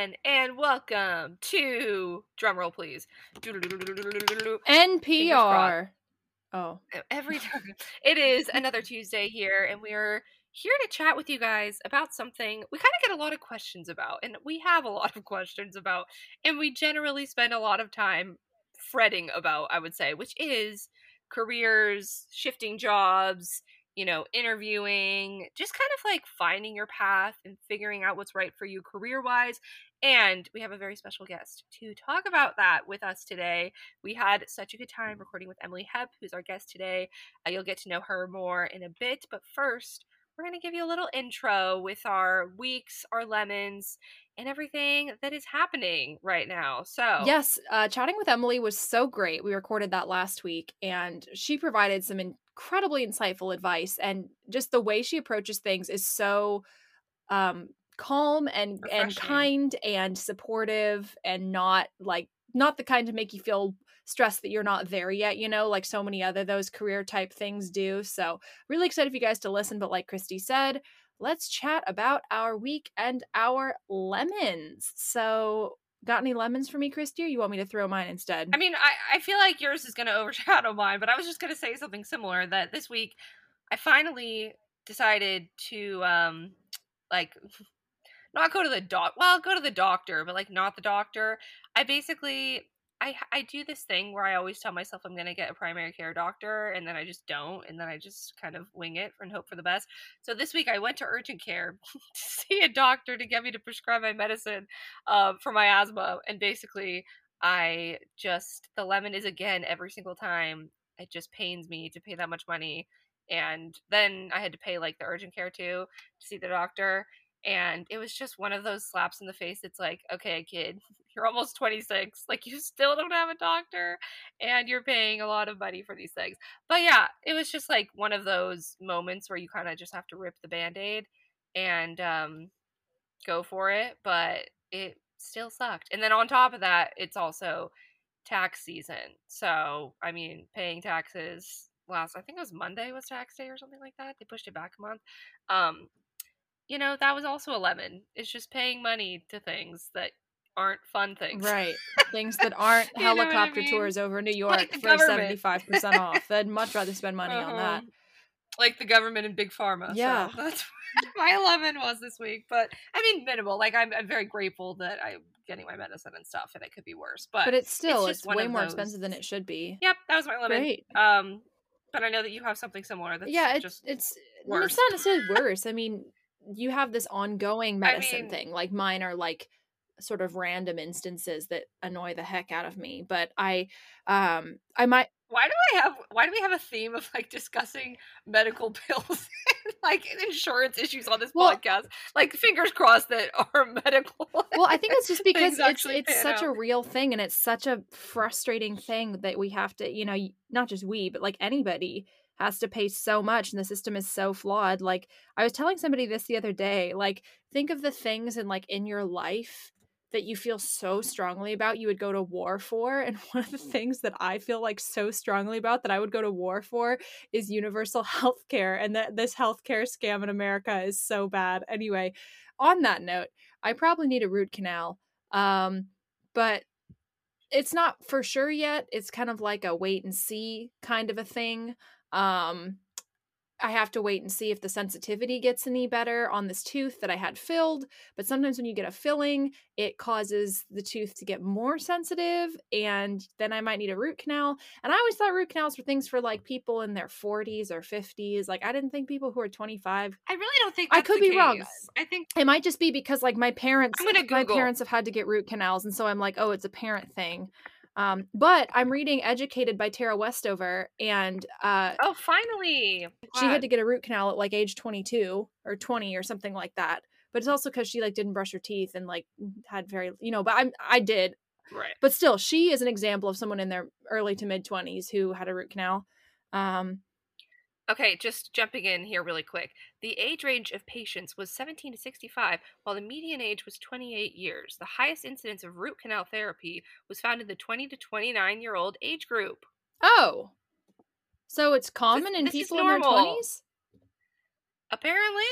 again, and welcome to drumroll, please. NPR. Oh, every time it is another Tuesday here, and we're here to chat with you guys about something we kind of get a lot of questions about, and we have a lot of questions about, and we generally spend a lot of time fretting about. I would say, which is careers, shifting jobs, you know, interviewing, just kind of like finding your path and figuring out what's right for you career wise. And we have a very special guest to talk about that with us today. We had such a good time recording with Emily Hepp, who's our guest today. Uh, you'll get to know her more in a bit. But first, we're going to give you a little intro with our weeks, our lemons, and everything that is happening right now. So, yes, uh, chatting with Emily was so great. We recorded that last week, and she provided some incredibly insightful advice. And just the way she approaches things is so um, calm and and kind and supportive, and not like not the kind to make you feel stressed that you're not there yet, you know, like so many other those career type things do. So, really excited for you guys to listen. But like Kristee said, let's chat about our week and our lemons. So, got any lemons for me, Kristee, or you want me to throw mine instead? I mean, I, I feel like yours is going to overshadow mine, but I was just going to say something similar that this week I finally decided to, um, like, not go to the doc. Well, go to the doctor, but like not the doctor. I basically I I do this thing where I always tell myself I'm going to get a primary care doctor and then I just don't and then I just kind of wing it and hope for the best. So this week I went to urgent care to see a doctor to get me to prescribe my medicine uh, for my asthma and basically I just the lemon is again every single time it just pains me to pay that much money and then I had to pay like the urgent care too to see the doctor and it was just one of those slaps in the face. It's like okay kid you're almost 26 like you still don't have a doctor and you're paying a lot of money for these things. But yeah it was just like one of those moments where you kind of just have to rip the band-aid and um go for it but it still sucked. And then on top of that it's also tax season. So i mean paying taxes last i think it was monday was tax day or something like that. They pushed it back a month. Um you know, that was also a lemon. It's just paying money to things that aren't fun things. Right. Things that aren't helicopter I mean? tours over New York like for seventy five percent off. I'd much rather spend money uh-huh. on that. Like the government and big pharma. Yeah. So that's my eleven was this week. But I mean minimal. Like I'm, I'm very grateful that I'm getting my medicine and stuff and it could be worse. But But it's still it's, it's way more those... expensive than it should be. Yep, that was my lemon. Great. Um but I know that you have something similar that's yeah, it's, just it's worse. it's not necessarily worse. I mean, you have this ongoing medicine I mean, thing. Like mine are like sort of random instances that annoy the heck out of me. But I um I might why do I have why do we have a theme of like discussing medical bills and like insurance issues on this well, podcast? Like fingers crossed that our medical Well, I think it's just because it's it's such out. a real thing and it's such a frustrating thing that we have to, you know, not just we, but like anybody has to pay so much and the system is so flawed like i was telling somebody this the other day like think of the things in like in your life that you feel so strongly about you would go to war for and one of the things that i feel like so strongly about that i would go to war for is universal health care and that this healthcare scam in america is so bad. Anyway on that note i probably need a root canal um but it's not for sure yet. It's kind of like a wait and see kind of a thing um, I have to wait and see if the sensitivity gets any better on this tooth that I had filled. But sometimes when you get a filling, it causes the tooth to get more sensitive, and then I might need a root canal. And I always thought root canals were things for like people in their 40s or 50s. Like I didn't think people who are 25. I really don't think I could be case. wrong. I think it might just be because like my parents, my parents have had to get root canals, and so I'm like, oh, it's a parent thing. Um, but I'm reading Educated by Tara Westover, and uh, oh, finally, she had to get a root canal at like age 22 or 20 or something like that. But it's also because she like didn't brush her teeth and like had very, you know. But I'm I did, right. But still, she is an example of someone in their early to mid 20s who had a root canal. Um, Okay, just jumping in here really quick. The age range of patients was 17 to 65, while the median age was 28 years. The highest incidence of root canal therapy was found in the 20 to 29 year old age group. Oh. So it's common this, in this people in their 20s? Apparently,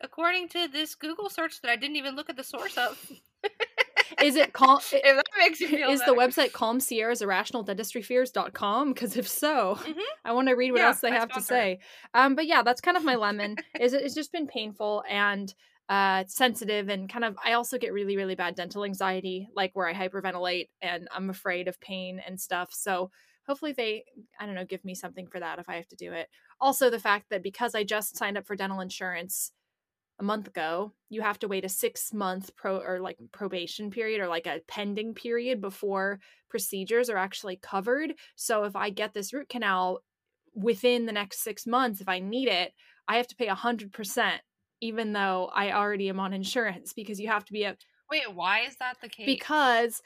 according to this Google search that I didn't even look at the source of. is it calm? if that makes you feel is better. the website Calm Sierra's Irrational Dentistry Fears.com? Because if so, Mhm. I want to read what Yeah, else they have to say. Um, but yeah, that's kind of my lemon. is it- it's just been painful and uh sensitive and kind of I also get really really bad dental anxiety like where I hyperventilate and I'm afraid of pain and stuff. So hopefully they I don't know give me something for that if I have to do it. Also the fact that because I just signed up for dental insurance a month ago, you have to wait a 6 month pro or like probation period or like a pending period before procedures are actually covered. So if I get this root canal within the next 6 months if I need it, I have to pay 100% even though I already am on insurance because you have to be a Wait, why is that the case? because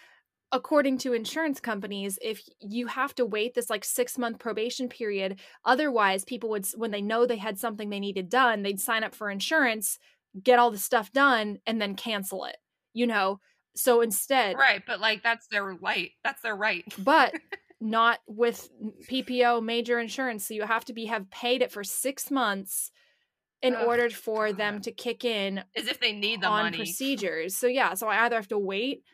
according to insurance companies if you have to wait this like 6 month probation period otherwise people would when they know they had something they needed done they'd sign up for insurance get all the stuff done and then cancel it you know so instead right, but like that's their right. That's their right. but not with PPO major insurance. So you have to be have paid it for six months in order for them to kick in As if they need the on money. procedures. So yeah, so I either have to wait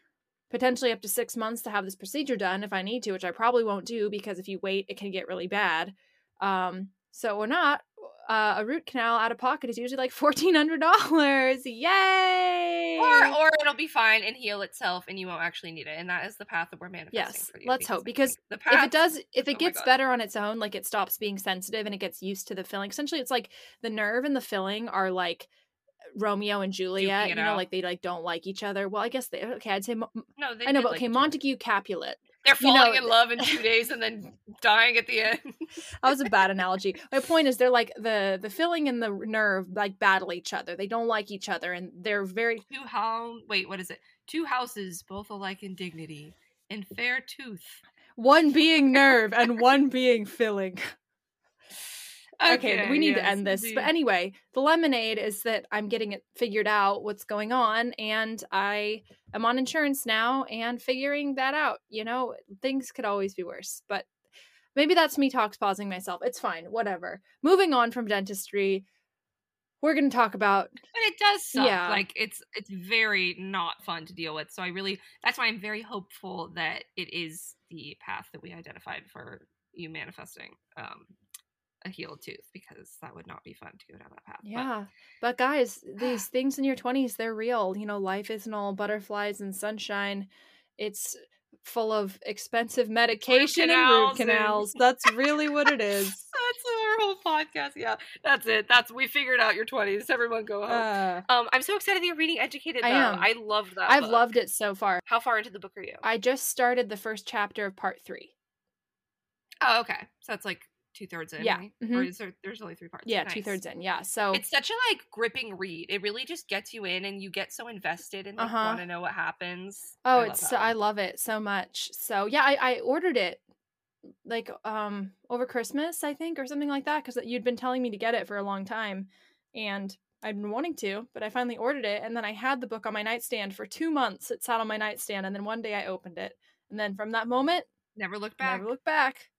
potentially up to six months to have this procedure done if I need to, which I probably won't do because if you wait, it can get really bad. Um, so or not, uh, a root canal out of pocket is usually like fourteen hundred dollars. Yay! or or it'll be fine and heal itself and you won't actually need it and that is the path that we're manifesting Yes, for you let's hope, because the if it does if oh it my gets better on its own like it stops being sensitive and it gets used to the filling essentially it's like the nerve and the filling are like romeo and juliet you know like they like don't like each other. Well i guess they okay i'd say Mo- no they i know but like okay montague capulet they're you falling know, in love in two days and then dying at the end. That was a bad analogy. My point is they're like the the filling and the nerve like battle each other. They don't like each other and they're very two how wait what is it? Two houses both alike in dignity in fair tooth. One being nerve and one being filling okay, we need to end this. But anyway, the lemonade is that I'm getting it figured out what's going on and I am on insurance now and figuring that out. You know, things could always be worse, but maybe that's me talks pausing myself. It's fine, whatever. Moving on from dentistry, we're going to talk about but it does suck Yeah. like it's it's very not fun to deal with so i really that's why i'm very hopeful that it is the path that we identified for you manifesting um a healed tooth because that would not be fun to go down that path yeah. But guys, these things in your 20s, they're real. You know, life isn't all butterflies and sunshine. It's full of expensive medication and root canals and- That's really what it is. that's our whole podcast yeah that's it that's we figured out your 20s everyone go home Uh, um i'm so excited that you're reading educated though I am. i loved that I've book. loved it so far. how far into the book are you I just started the first chapter of part three. oh okay so that's like two-thirds in Yeah, right? mhm. or is there there's only three parts Yeah, Nice. two thirds in. Yeah. So it's such a like gripping read. It really just gets you in, and you get so invested and like, Uh-huh. want to know what happens. Oh, I it's so, I love it so much. So yeah, I, I ordered it like um over Christmas, I think, or something like that, because you'd been telling me to get it for a long time, and I'd been wanting to, but I finally ordered it, and then I had the book on my nightstand for two months. It sat on my nightstand, and then one day I opened it, and then from that moment, never look back. never looked back.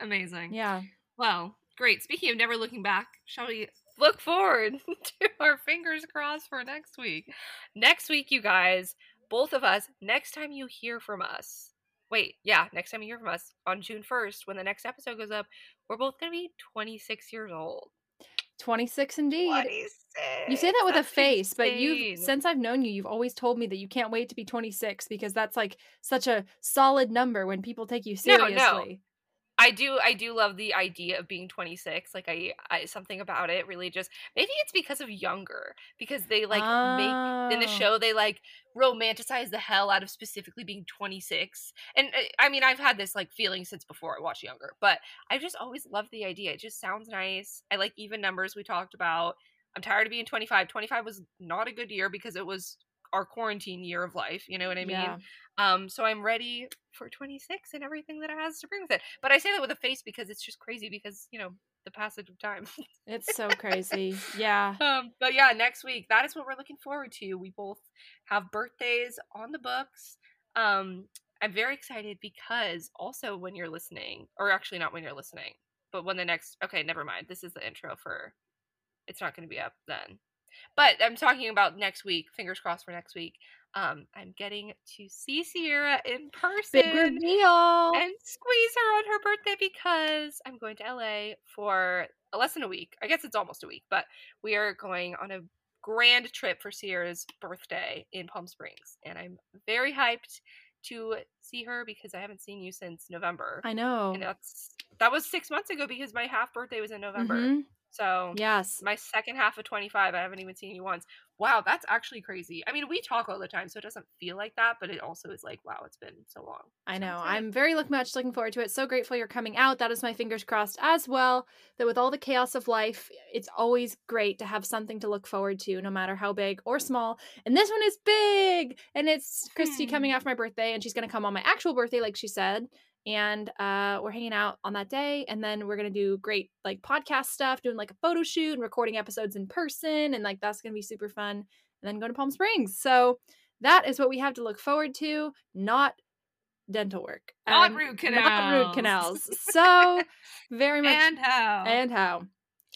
Amazing. Yeah. Well, great. Speaking of never looking back, shall we look forward to our fingers crossed for next week? Next week, you guys, both of us. Next time you hear from us. Wait, yeah, next time you hear from us on June 1st, when the next episode goes up, we're both going to be 26 years old. 26 indeed. 26. You say that with a That's face, but you've since I've known you, you've always told me that you can't wait to be 26 because that's like such a solid number when people take you No, no. I do I do love the idea of being 26. Like I, I something about it really just maybe it's because of younger because they like make in the Oh. show they like romanticize the hell out of specifically being 26. And uh, I mean I've had this like feeling since before I watched younger, but I just always loved the idea. It just sounds nice. I like even numbers we talked about. I'm tired of being 25. 25 was not a good year because it was our quarantine year of life, you know what I mean? Yeah. Um, so I'm ready for 26 and everything that it has to bring with it. But I say that with a face because it's just crazy because, you know, the passage of time. It's so crazy. Yeah. um, but yeah, next week, that is what we're looking forward to. We both have birthdays on the books. Um, I'm very excited because also when you're listening, or actually not when you're listening, but when the next, okay, never mind. This is the intro for, it's not going to be up then. But I'm talking about next week. Fingers crossed for next week. Um, I'm getting to see Sierra in person. Big reveal. And squeeze her on her birthday because I'm going to LA for less than a week. I guess it's almost a week, but we are going on a grand trip for Sierra's birthday in Palm Springs. And I'm very hyped to see her because I haven't seen you since November. I know. And that's that was six months ago because my half birthday was in November. Mm-hmm. So yes, my second half of 25, I haven't even seen you once. Wow, that's actually crazy. I mean, we talk all the time, so it doesn't feel like that, but it also is like, wow, it's been so long. I know. I'm very look much looking forward to it. So grateful you're coming out. That is my fingers crossed as well. That with all the chaos of life, it's always great to have something to look forward to, no matter how big or small. And this one is big, and it's Kristee hmm. coming out for my birthday, and she's gonna come on my actual birthday, like she said and uh, we're hanging out on that day and then we're gonna do great like podcast stuff doing like a photo shoot and recording episodes in person and like that's gonna be super fun and then go to palm springs. So that is what we have to look forward to not dental work not root canals not root canals. So very much and how. and how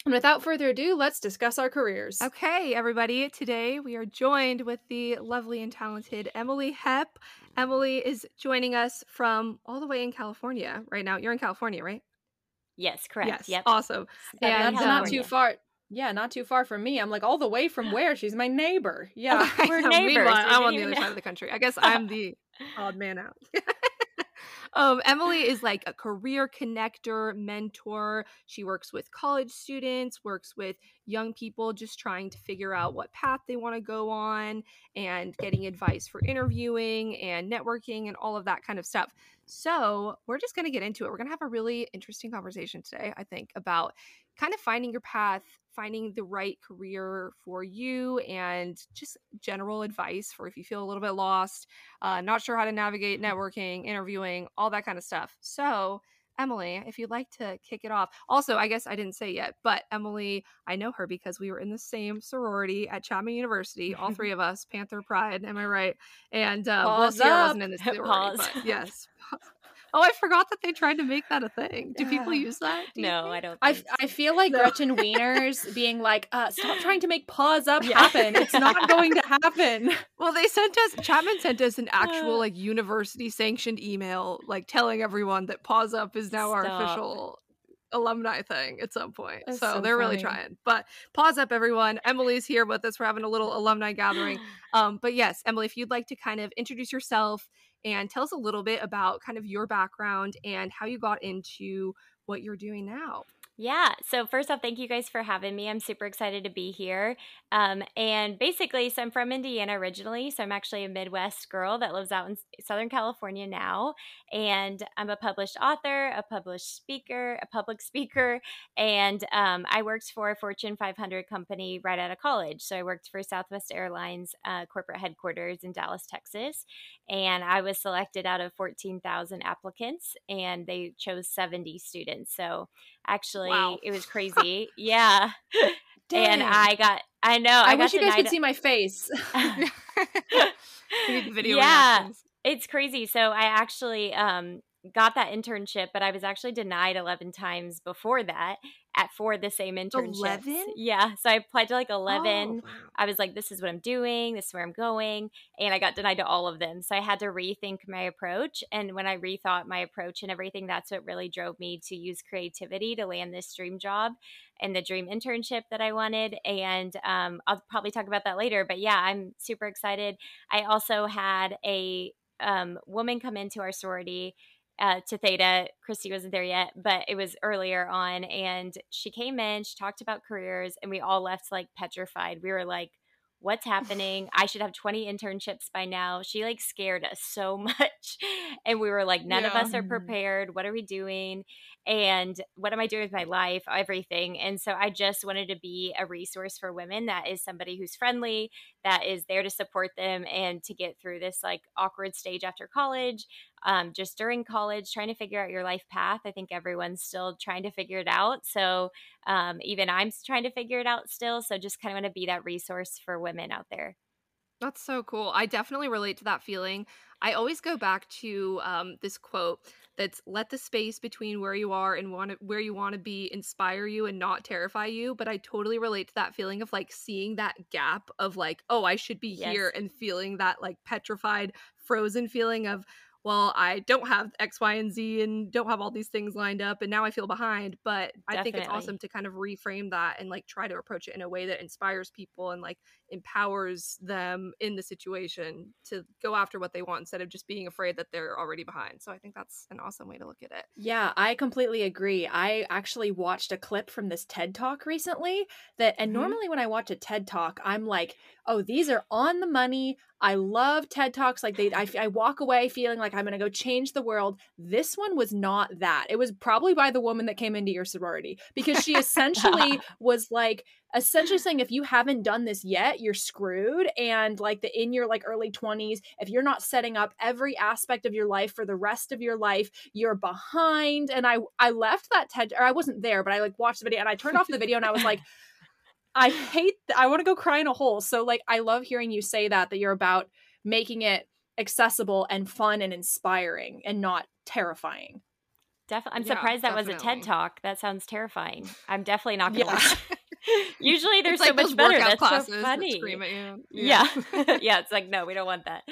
and without further ado, let's discuss our careers. Okay, everybody. Today we are joined with the lovely and talented Emily Hepp. Emily is joining us from all the way in California right now. You're in California, right? Yes, correct. Yes. Yep. Awesome. And that's not too far. Yeah, not too far from me. I'm like all the way from where? She's my neighbor. Yeah, we're neighbors. I'm on the other side of the country. I guess I'm the odd man out. Um, Emily is like a career connector, mentor. She works with college students, works with young people just trying to figure out what path they want to go on and getting advice for interviewing and networking and all of that kind of stuff. So, we're just going to get into it. We're going to have a really interesting conversation today, I think, about kind of finding your path, finding the right career for you, and just general advice for if you feel a little bit lost, uh, not sure how to navigate networking, interviewing, all that kind of stuff. So, Emily, if you'd like to kick it off. Also, I guess I didn't say yet, but Emily, I know her because we were in the same sorority at Chapman University, all three of us, Panther Pride, am I right? And uh, well, Sierra wasn't in this sorority, but yes. Oh, I forgot that they tried to make that a thing. Do people use that? Do no, I don't. I, so. I feel like no. Gretchen Wieners being like, uh, "Stop trying to make paws up yeah. happen. It's not going to happen." Well, they sent us Chapman sent us an actual uh. like university sanctioned email, like telling everyone that paws up is now Stop. our official alumni thing at some point. so, so, they're funny. really trying. But paws up, everyone. Emily's here with us. We're having a little alumni gathering. Um, but yes, Emily, if you'd like to kind of introduce yourself and tell us a little bit about kind of your background and how you got into what you're doing now. Yeah. So, first off, thank you guys for having me. I'm super excited to be here. Um, and basically, so I'm from Indiana originally. So, I'm actually a Midwest girl that lives out in Southern California now. And I'm a published author, a published speaker, a public speaker. And um, I worked for a Fortune 500 company right out of college. So, I worked for Southwest Airlines uh, corporate headquarters in Dallas, Texas. And I was selected out of 14,000 applicants, and they chose 70 students. So, actually. Wow. It was crazy. yeah. and I got I know. I, I wish you guys could see my face. video yeah, it's crazy. So I actually um, got that internship, but I was actually denied 11 times before that at for the same internship. 11? Yeah. So I applied to like 11. Oh, wow. I was like, this is what I'm doing. This is where I'm going. And I got denied to all of them. So I had to rethink my approach. And when I rethought my approach and everything, that's what really drove me to use creativity to land this dream job and the dream internship that I wanted. And um, I'll probably talk about that later. But yeah, I'm super excited. I also had a um, woman come into our sorority uh, to Theta. Kristee wasn't there yet, but it was earlier on. And she came in, she talked about careers, and we all left like petrified. We were like, what's happening? I should have 20 internships by now. She like scared us so much. And we were like, none yeah. of us are prepared. What are we doing? And what am I doing with my life? Everything. And so I just wanted to be a resource for women that is somebody who's friendly, that is there to support them and to get through this like awkward stage after college. Um, just during college, trying to figure out your life path. I think everyone's still trying to figure it out. So um, even I'm trying to figure it out still. So just kind of want to be that resource for women out there. That's so cool. I definitely relate to that feeling. I always go back to um, this quote that's let the space between where you are and want where you want to be inspire you and not terrify you. But I totally relate to that feeling of like seeing that gap of like, oh, I should be yes. here and feeling that like petrified, frozen feeling of, well, I don't have X, Y, and Z and don't have all these things lined up and now I feel behind. But Definitely. I think it's awesome to kind of reframe that and like try to approach it in a way that inspires people and like empowers them in the situation to go after what they want instead of just being afraid that they're already behind. So I think that's an awesome way to look at it. Yeah, I completely agree. I actually watched a clip from this TED Talk recently that and mm-hmm. normally when I watch a TED Talk, I'm like, "Oh, these are on the money. I love TED Talks. Like they, I, I walk away feeling like I'm going to go change the world. This one was not that. It was probably by the woman that came into your sorority because she essentially was like, essentially saying if you haven't done this yet you're screwed and like the in your like early 20s if you're not setting up every aspect of your life for the rest of your life you're behind and i i left that ted or i wasn't there but i like watched the video and i turned off the video and i was like I hate th- I want to go cry in a hole. So like I love hearing you say that that you're about making it accessible and fun and inspiring and not terrifying. Definitely. I'm yeah, surprised that definitely. was a TED talk. That sounds terrifying. I'm definitely not going to yeah. watch. Usually there's so much better. That's so funny. That yeah. Yeah. yeah. It's like, no, we don't want that.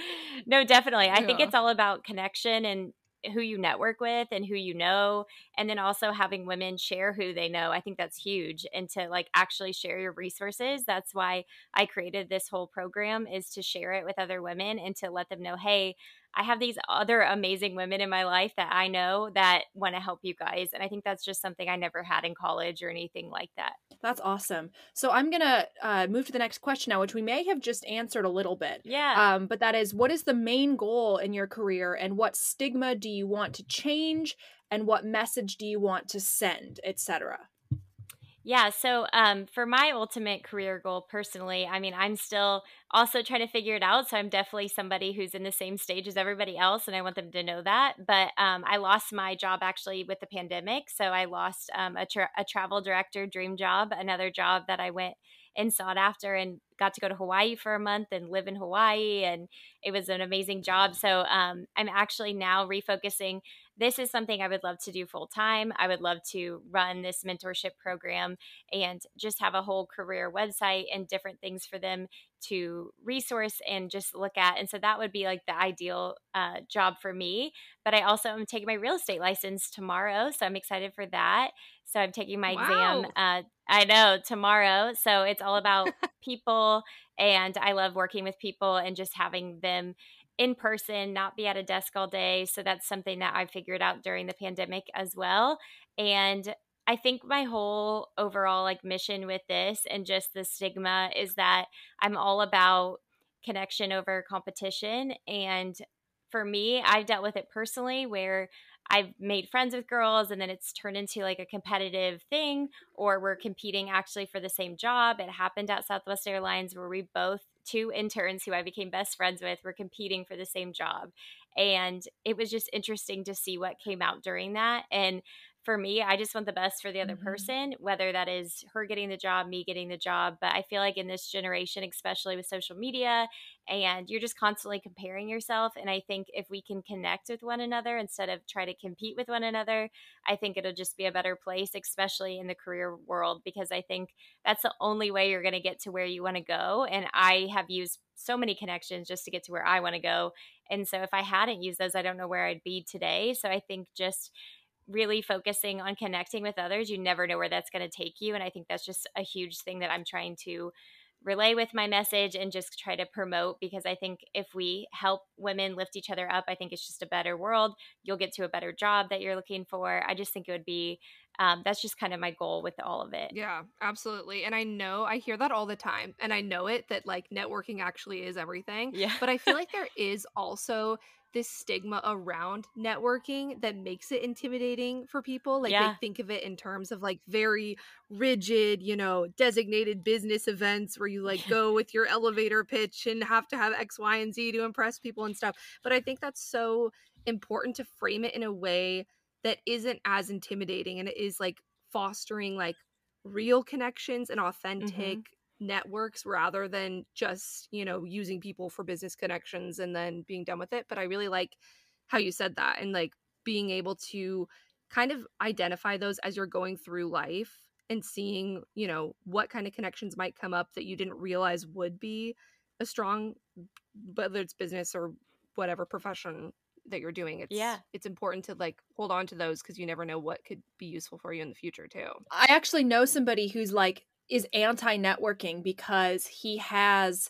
No, definitely. I think it's all about connection and who you network with and who you know and then also having women share who they know i think that's huge and to like actually share your resources that's why i created this whole program is to share it with other women and to let them know hey I have these other amazing women in my life that I know that want to help you guys. And I think that's just something I never had in college or anything like that. That's awesome. So I'm going to uh, move to the next question now, which we may have just answered a little bit. Yeah. Um, but that is what is the main goal in your career and what stigma do you want to change and what message do you want to send, etc.? Yeah. So, um, for my ultimate career goal personally, I mean, I'm still also trying to figure it out. So, I'm definitely somebody who's in the same stage as everybody else, and I want them to know that. But um, I lost my job actually with the pandemic. So, I lost um, a, tra- a travel director dream job, another job that I went and sought after and got to go to Hawaii for a month and live in Hawaii. And it was an amazing job. So um, I'm actually now refocusing. This is something I would love to do full time. I would love to run this mentorship program and just have a whole career website and different things for them to resource and just look at. And so that would be like the ideal uh, job for me. But I also am taking my real estate license tomorrow. So I'm excited for that. So I'm taking my wow. exam. Uh, I know tomorrow. So it's all about people. And I love working with people and just having them in person, not be at a desk all day. So that's something that I figured out during the pandemic as well. And I think my whole overall like mission with this and just the stigma is that I'm all about connection over competition and for me, I've dealt with it personally where I've made friends with girls and then it's turned into like a competitive thing or we're competing actually for the same job. It happened at Southwest Airlines where we both two interns who I became best friends with were competing for the same job. And it was just interesting to see what came out during that. And for me, I just want the best for the other mm-hmm. person, whether that is her getting the job, me getting the job. But I feel like in this generation, especially with social media, and you're just constantly comparing yourself. And I think if we can connect with one another instead of try to compete with one another, I think it'll just be a better place, especially in the career world, because I think that's the only way you're going to get to where you want to go. And I have used so many connections just to get to where I want to go. And so if I hadn't used those, I don't know where I'd be today. So I think just really focusing on connecting with others, you never know where that's going to take you. And I think that's just a huge thing that I'm trying to relay with my message and just try to promote because I think if we help women lift each other up, I think it's just a better world. You'll get to a better job that you're looking for. I just think it would be um, that's just kind of my goal with all of it. Yeah, absolutely. And I know I hear that all the time. And I know it that like networking actually is everything. Yeah. But I feel like there is also this stigma around networking that makes it intimidating for people. Like yeah. they think of it in terms of like very rigid, you know, designated business events where you like go with your elevator pitch and have to have X, Y, and Z to impress people and stuff. But I think that's so important to frame it in a way that isn't as intimidating and it is like fostering like real connections and authentic mm-hmm networks rather than just you know using people for business connections and then being done with it but i really like how you said that and like being able to kind of identify those as you're going through life and seeing, you know, what kind of connections might come up that you didn't realize would be a strong whether it's business or whatever profession that you're doing it's yeah. it's important to like hold on to those because you never know what could be useful for you in the future too. I actually know somebody who's like is anti networking because he has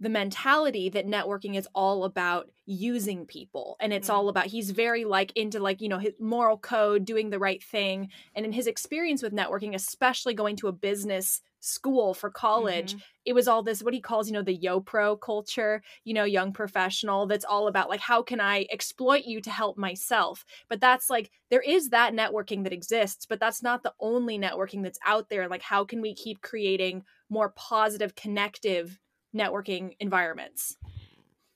the mentality that networking is all about using people and it's mm-hmm. all about he's very like into like you know his moral code doing the right thing and in his experience with networking especially going to a business school for college mm-hmm. it was all this what he calls you know the yo pro culture you know young professional that's all about like how can i exploit you to help myself but that's like there is that networking that exists but that's not the only networking that's out there like how can we keep creating more positive connective networking environments.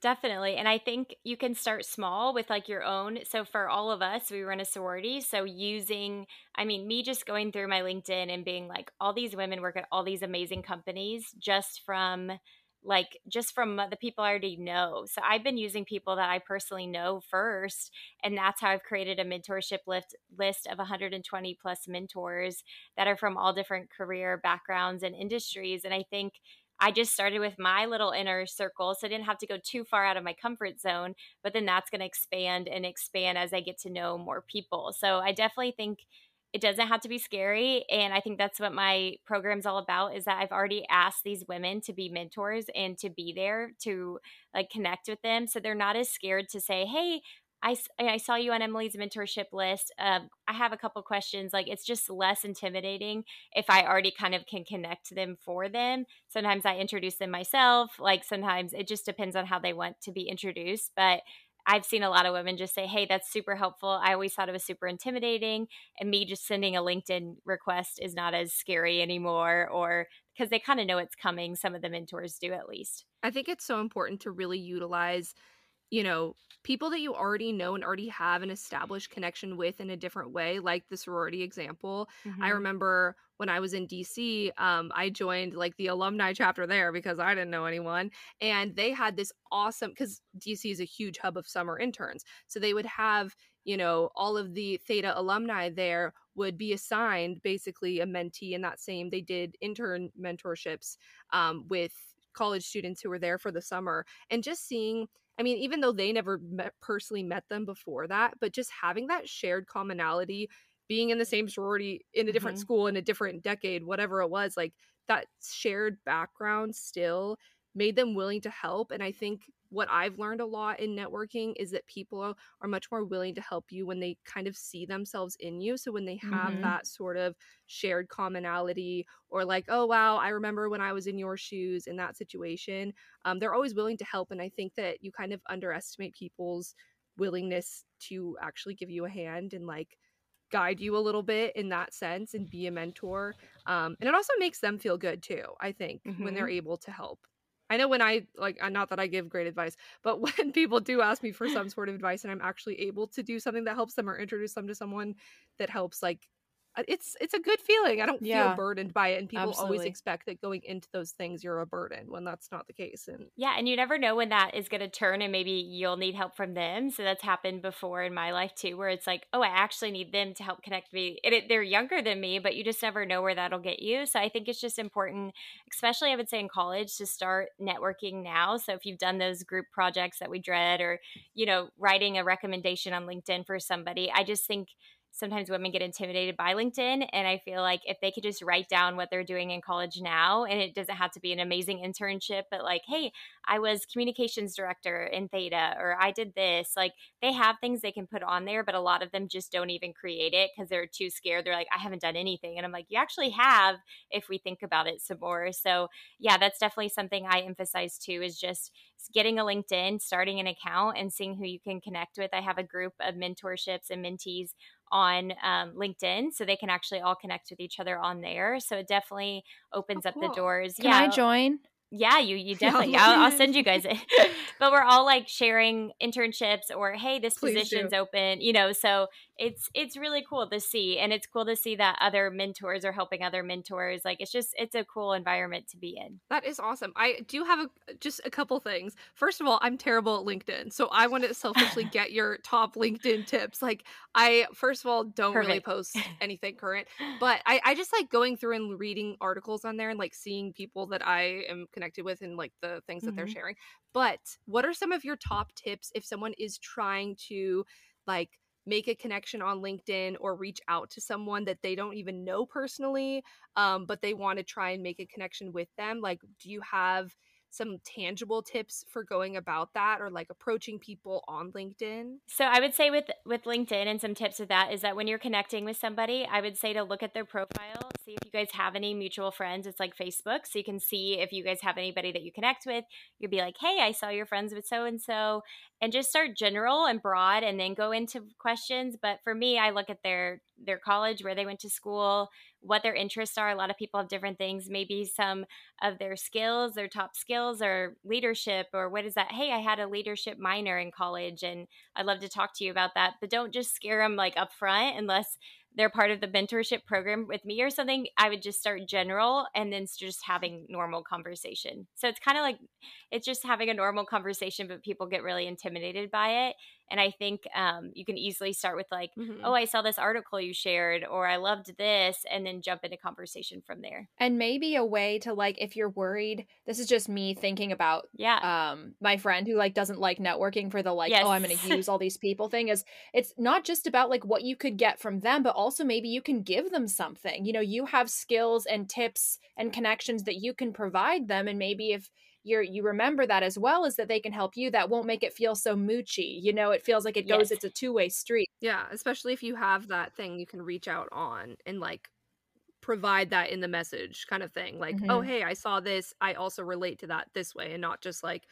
Definitely. And I think you can start small with like your own. So for all of us, we run a sorority. So using, I mean, me just going through my LinkedIn and being like, all these women work at all these amazing companies just from like just from the people I already know. So I've been using people that I personally know first, and that's how I've created a mentorship list list of 120 plus mentors that are from all different career backgrounds and industries. And I think I just started with my little inner circle. So I didn't have to go too far out of my comfort zone, but then that's going to expand and expand as I get to know more people. So I definitely think it doesn't have to be scary. And I think that's what my program's all about is that I've already asked these women to be mentors and to be there to like connect with them. So they're not as scared to say, Hey, I, I saw you on Emily's mentorship list. Um, I have a couple questions. Like, it's just less intimidating if I already kind of can connect to them for them. Sometimes I introduce them myself. Like, sometimes it just depends on how they want to be introduced. But I've seen a lot of women just say, Hey, that's super helpful. I always thought it was super intimidating. And me just sending a LinkedIn request is not as scary anymore, or because they kind of know it's coming. Some of the mentors do at least. I think it's so important to really utilize you know, people that you already know and already have an established connection with in a different way, like the sorority example. Mm-hmm. I remember when I was in DC, um, I joined like the alumni chapter there because I didn't know anyone. And they had this awesome, because DC is a huge hub of summer interns. So they would have, you know, all of the Theta alumni there would be assigned basically a mentee in that same, they did intern mentorships um, with college students who were there for the summer. And just seeing, I mean, even though they never met, personally met them before that, but just having that shared commonality, being in the same sorority in a different mm-hmm. school in a different decade, whatever it was, like that shared background still made them willing to help. And I think what I've learned a lot in networking is that people are much more willing to help you when they kind of see themselves in you. So when they have mm-hmm. that sort of shared commonality, or like, oh, wow, I remember when I was in your shoes in that situation, um, they're always willing to help. And I think that you kind of underestimate people's willingness to actually give you a hand and like guide you a little bit in that sense and be a mentor. Um, and it also makes them feel good too, I think, mm-hmm. when they're mm-hmm. able to help. I know when I like, uh, not that I give great advice, but when people do ask me for some sort of advice and I'm actually able to do something that helps them or introduce them to someone that helps like it's it's a good feeling. I don't yeah, feel burdened by it, and people absolutely. always expect that going into those things you're a burden when that's not the case. And yeah, and you never know when that is going to turn, and maybe you'll need help from them. So that's happened before in my life too, where it's like, oh, I actually need them to help connect me. And it, they're younger than me, but you just never know where that'll get you. So I think it's just important, especially I would say in college, to start networking now. So if you've done those group projects that we dread, or you know, writing a recommendation on LinkedIn for somebody, I just think sometimes women get intimidated by LinkedIn. And I feel like if they could just write down what they're doing in college now, and it doesn't have to be an amazing internship, but like, hey, I was communications director in Theta, or I did this, like they have things they can put on there, but a lot of them just don't even create it because they're too scared. They're like, I haven't done anything. And I'm like, you actually have if we think about it some more. So, yeah, that's definitely something I emphasize too is just getting a LinkedIn, starting an account, and seeing who you can connect with. I have a group of mentorships and mentees on um, LinkedIn, so they can actually all connect with each other on there. So it definitely opens oh, cool. up the doors. Can yeah. I join? Yeah, you you definitely. I'll, I'll, send you guys it. but we're all like sharing internships or hey, this Please position's do. open. You know, so it's it's really cool to see, and it's cool to see that other mentors are helping other mentors. Like it's just it's a cool environment to be in. That is awesome. I do have a, just a couple things. First of all, I'm terrible at LinkedIn, so I want to selfishly get your top LinkedIn tips. Like I first of all don't Perfect. really post anything current, but I I just like going through and reading articles on there and like seeing people that I am connected connected with and like the things that mm-hmm. they're sharing. But what are some of your top tips if someone is trying to like make a connection on LinkedIn or reach out to someone that they don't even know personally, um, but they want to try and make a connection with them? Like, do you have some tangible tips for going about that or like approaching people on LinkedIn? So I would say with with LinkedIn and some tips of that is that when you're connecting with somebody, I would say to look at their profile, see if you guys have any mutual friends. It's like Facebook, so you can see if you guys have anybody that you connect with. You'd be like, "Hey, I saw you're friends with so and so." And just start general and broad and then go into questions, but for me, I look at their their college, where they went to school, what their interests are. A lot of people have different things. Maybe some of their skills, their top skills, or leadership, or what is that? Hey, I had a leadership minor in college, and I'd love to talk to you about that. But don't just scare them like up front unless they're part of the mentorship program with me or something, I would just start general and then just having normal conversation. So it's kind of like it's just having a normal conversation, but people get really intimidated by it. And I think um, you can easily start with like, mm-hmm. oh, I saw this article you shared, or I loved this, and then jump into conversation from there. And maybe a way to like, if you're worried, this is just me thinking about, yeah, um, my friend who like doesn't like networking for the like, yes. oh, I'm going to use all these people thing. Is it's not just about like what you could get from them, but also maybe you can give them something. You know, you have skills and tips and connections that you can provide them, and maybe if you're you remember that as well as that they can help you that won't make it feel so moochy you know it feels like it goes yes. it's a two-way street yeah especially if you have that thing you can reach out on and like provide that in the message kind of thing like oh, mm-hmm. oh hey i saw this i also relate to that this way and not just like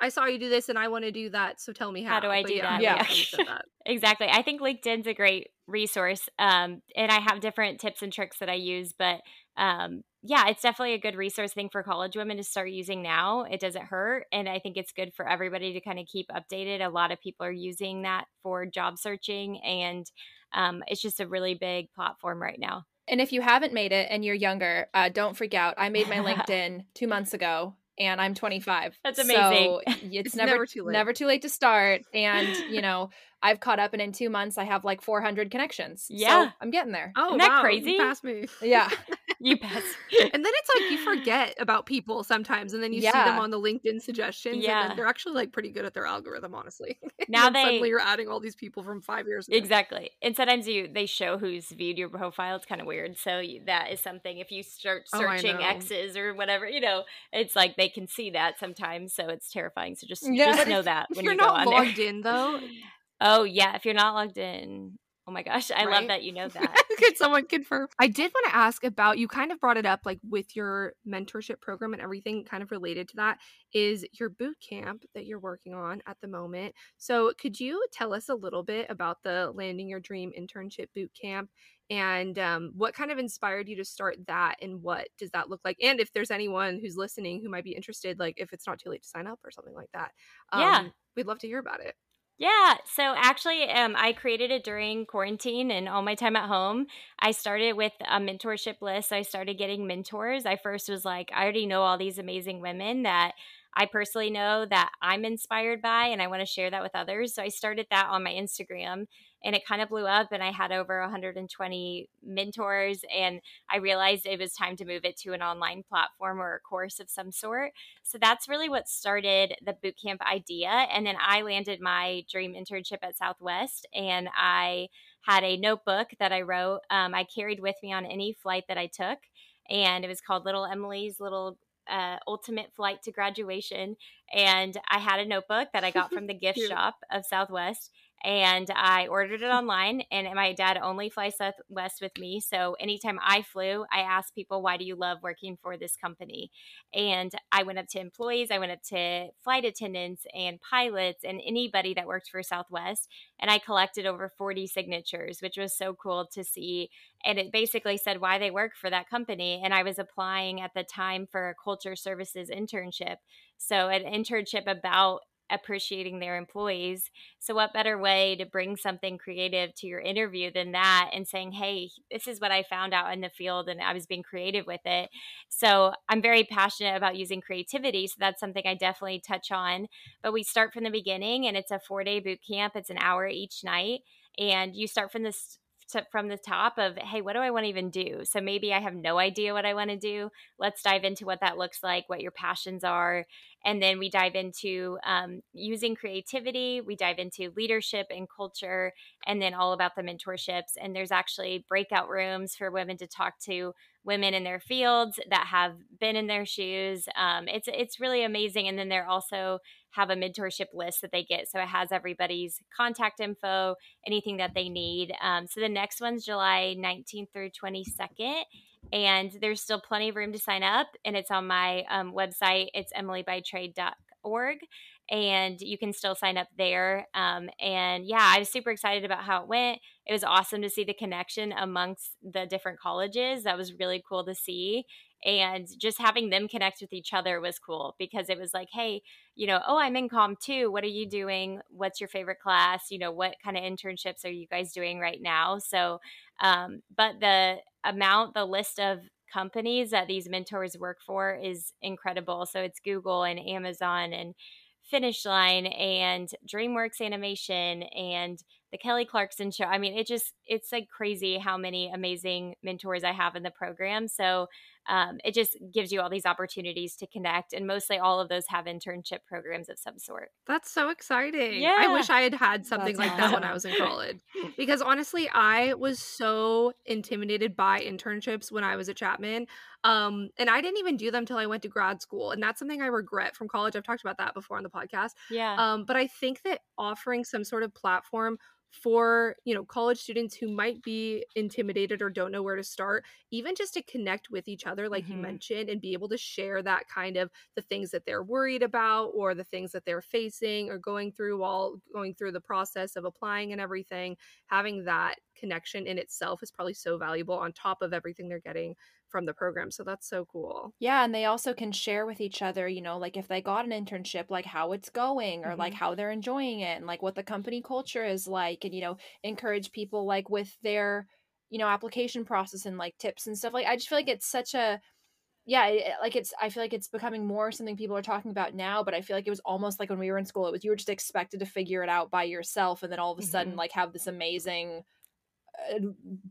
I saw you do this and I want to do that. So tell me how. How do I but do yeah, that? Yeah. that. exactly. I think LinkedIn's a great resource. Um, and I have different tips and tricks that I use, but um, yeah, it's definitely a good resource thing for college women to start using now. It doesn't hurt. And I think it's good for everybody to kind of keep updated. A lot of people are using that for job searching, and um, it's just a really big platform right now. And if you haven't made it and you're younger, uh, don't freak out. I made my LinkedIn two months ago and I'm 25. That's amazing. So it's, it's never, never too late. Never too late to start. And you know, I've caught up, and in two months, I have like 400 connections. Yeah, so I'm getting there. Oh, Isn't that crazy? You passed me. Yeah, you pass. and then it's like you forget about people sometimes, and then you yeah. see them on the LinkedIn suggestions. Yeah, they're actually like pretty good at their algorithm, honestly. Now they suddenly you're adding all these people from five years. Ago. Exactly, and sometimes you they show who's viewed your profile. It's kind of weird. So you, that is something. If you start oh, searching oh, X's or whatever, you know, it's like they can see that sometimes. So it's terrifying. So just yeah. just know that when you're you not logged there. in though Oh yeah, if you're not logged in. Oh my gosh, I right? love that you know that. Could someone confirm? I did want to ask about you kind of brought it up like with your mentorship program and everything kind of related to that is your boot camp that you're working on at the moment. So, could you tell us a little bit about the Landing Your Dream internship boot camp and um, what kind of inspired you to start that and what does that look like and if there's anyone who's listening who might be interested like if it's not too late to sign up or something like that um, yeah we'd love to hear about it yeah. So actually, um, I created it during quarantine and all my time at home. I started with a mentorship list. I started getting mentors. I first was like, I already know all these amazing women that I personally know that I'm inspired by, and I want to share that with others. So I started that on my Instagram and it kind of blew up and i had over 120 mentors and i realized it was time to move it to an online platform or a course of some sort so that's really what started the bootcamp idea and then i landed my dream internship at southwest and i had a notebook that i wrote um, i carried with me on any flight that i took and it was called little emily's little uh, ultimate flight to graduation and i had a notebook that i got from the gift shop of southwest and I ordered it online. And my dad only flies Southwest with me, so anytime I flew, I asked people, "Why do you love working for this company?" And I went up to employees, I went up to flight attendants and pilots, and anybody that worked for Southwest, and I collected over forty signatures, which was so cool to see. And it basically said why they work for that company. And I was applying at the time for a culture services internship. So, an internship about appreciating their employees. So, what better way to bring something creative to your interview than that and saying, hey, this is what I found out in the field and I was being creative with it. So, I'm very passionate about using creativity. So, that's something I definitely touch on. But we start from the beginning and it's a four day boot camp, it's an hour each night. And you start from this to, from the top of, hey, what do I want to even do? So maybe I have no idea what I want to do. Let's dive into what that looks like, what your passions are. And then we dive into um, using creativity, we dive into leadership and culture, and then all about the mentorships. And there's actually breakout rooms for women to talk to women in their fields that have been in their shoes. Um, it's it's really amazing. And then they're also have a mentorship list that they get, so it has everybody's contact info, anything that they need. Um, so the next one's July 19th through 22nd. And there's still plenty of room to sign up, and it's on my um, website. It's emilybytrade.org and you can still sign up there. Um, and yeah, I was super excited about how it went. It was awesome to see the connection amongst the different colleges. That was really cool to see. And just having them connect with each other was cool because it was like, hey, you know, oh, I'm in Com too. What are you doing? What's your favorite class? You know, what kind of internships are you guys doing right now? So, um, but the amount, the list of companies that these mentors work for is incredible. So it's Google and Amazon and Finish Line and DreamWorks Animation and the Kelly Clarkson show. I mean, it just it's like crazy how many amazing mentors I have in the program. So um, it just gives you all these opportunities to connect, and mostly all of those have internship programs of some sort. That's so exciting. Yeah, I wish I had had something That's like awesome. that when I was in college. because honestly, I was so intimidated by internships when I was at Chapman. Um, and I didn't even do them till I went to grad school, and that's something I regret from college. I've talked about that before on the podcast. Yeah. Um, but I think that offering some sort of platform for you know college students who might be intimidated or don't know where to start even just to connect with each other like mm-hmm. you mentioned and be able to share that kind of the things that they're worried about or the things that they're facing or going through while going through the process of applying and everything having that connection in itself is probably so valuable on top of everything they're getting from the program. So that's so cool. Yeah, and they also can share with each other, you know, like if they got an internship, like how it's going or mm-hmm. like how they're enjoying it and like what the company culture is like and you know, encourage people like with their, you know, application process and like tips and stuff. Like I just feel like it's such a yeah, it, like it's I feel like it's becoming more something people are talking about now, but I feel like it was almost like when we were in school, it was you were just expected to figure it out by yourself and then all of a mm-hmm. sudden like have this amazing Uh,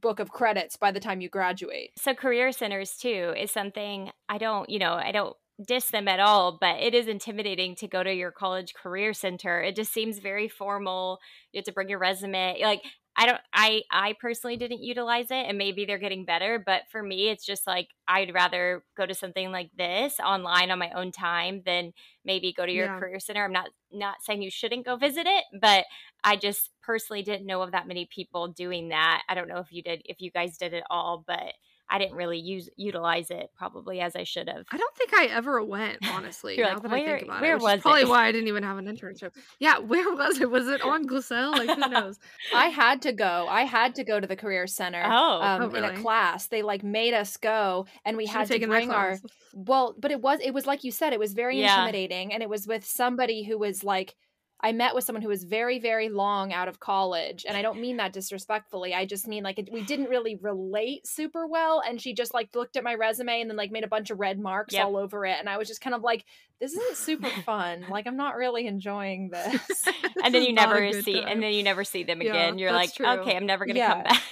book of credits by the time you graduate. So career centers too is something I don't, you know, I don't diss them at all, but it is intimidating to go to your college career center. It just seems very formal. You have to bring your resume. Like I don't I I personally didn't utilize it and maybe they're getting better, but for me it's just like I'd rather go to something like this online on my own time than maybe go to your yeah. career center. I'm not not saying you shouldn't go visit it, but I just personally didn't know of that many people doing that. I don't know if you did if you guys did it all, but I didn't really use utilize it probably as I should have. I don't think I ever went, honestly. now like, that where, I think about where it, was probably it? why I didn't even have an internship. Yeah, where was it? Was it on Glisel? Like who knows? I had to go. I had to go to the career center. Oh, um, oh really? in a class. They like made us go, and we Should had to bring our. Well, but it was it was like you said, it was very yeah. intimidating, and it was with somebody who was like I met with someone who was very, very long out of college. And I don't mean that disrespectfully. I just mean like it, we didn't really relate super well. And she just like looked at my resume and then like made a bunch of red marks yep. all over it. And I was just kind of like, this isn't super fun. like I'm not really enjoying this. and then you never see time. and then you never see them again. Yeah, You're like, true. okay, I'm never gonna yeah. come back.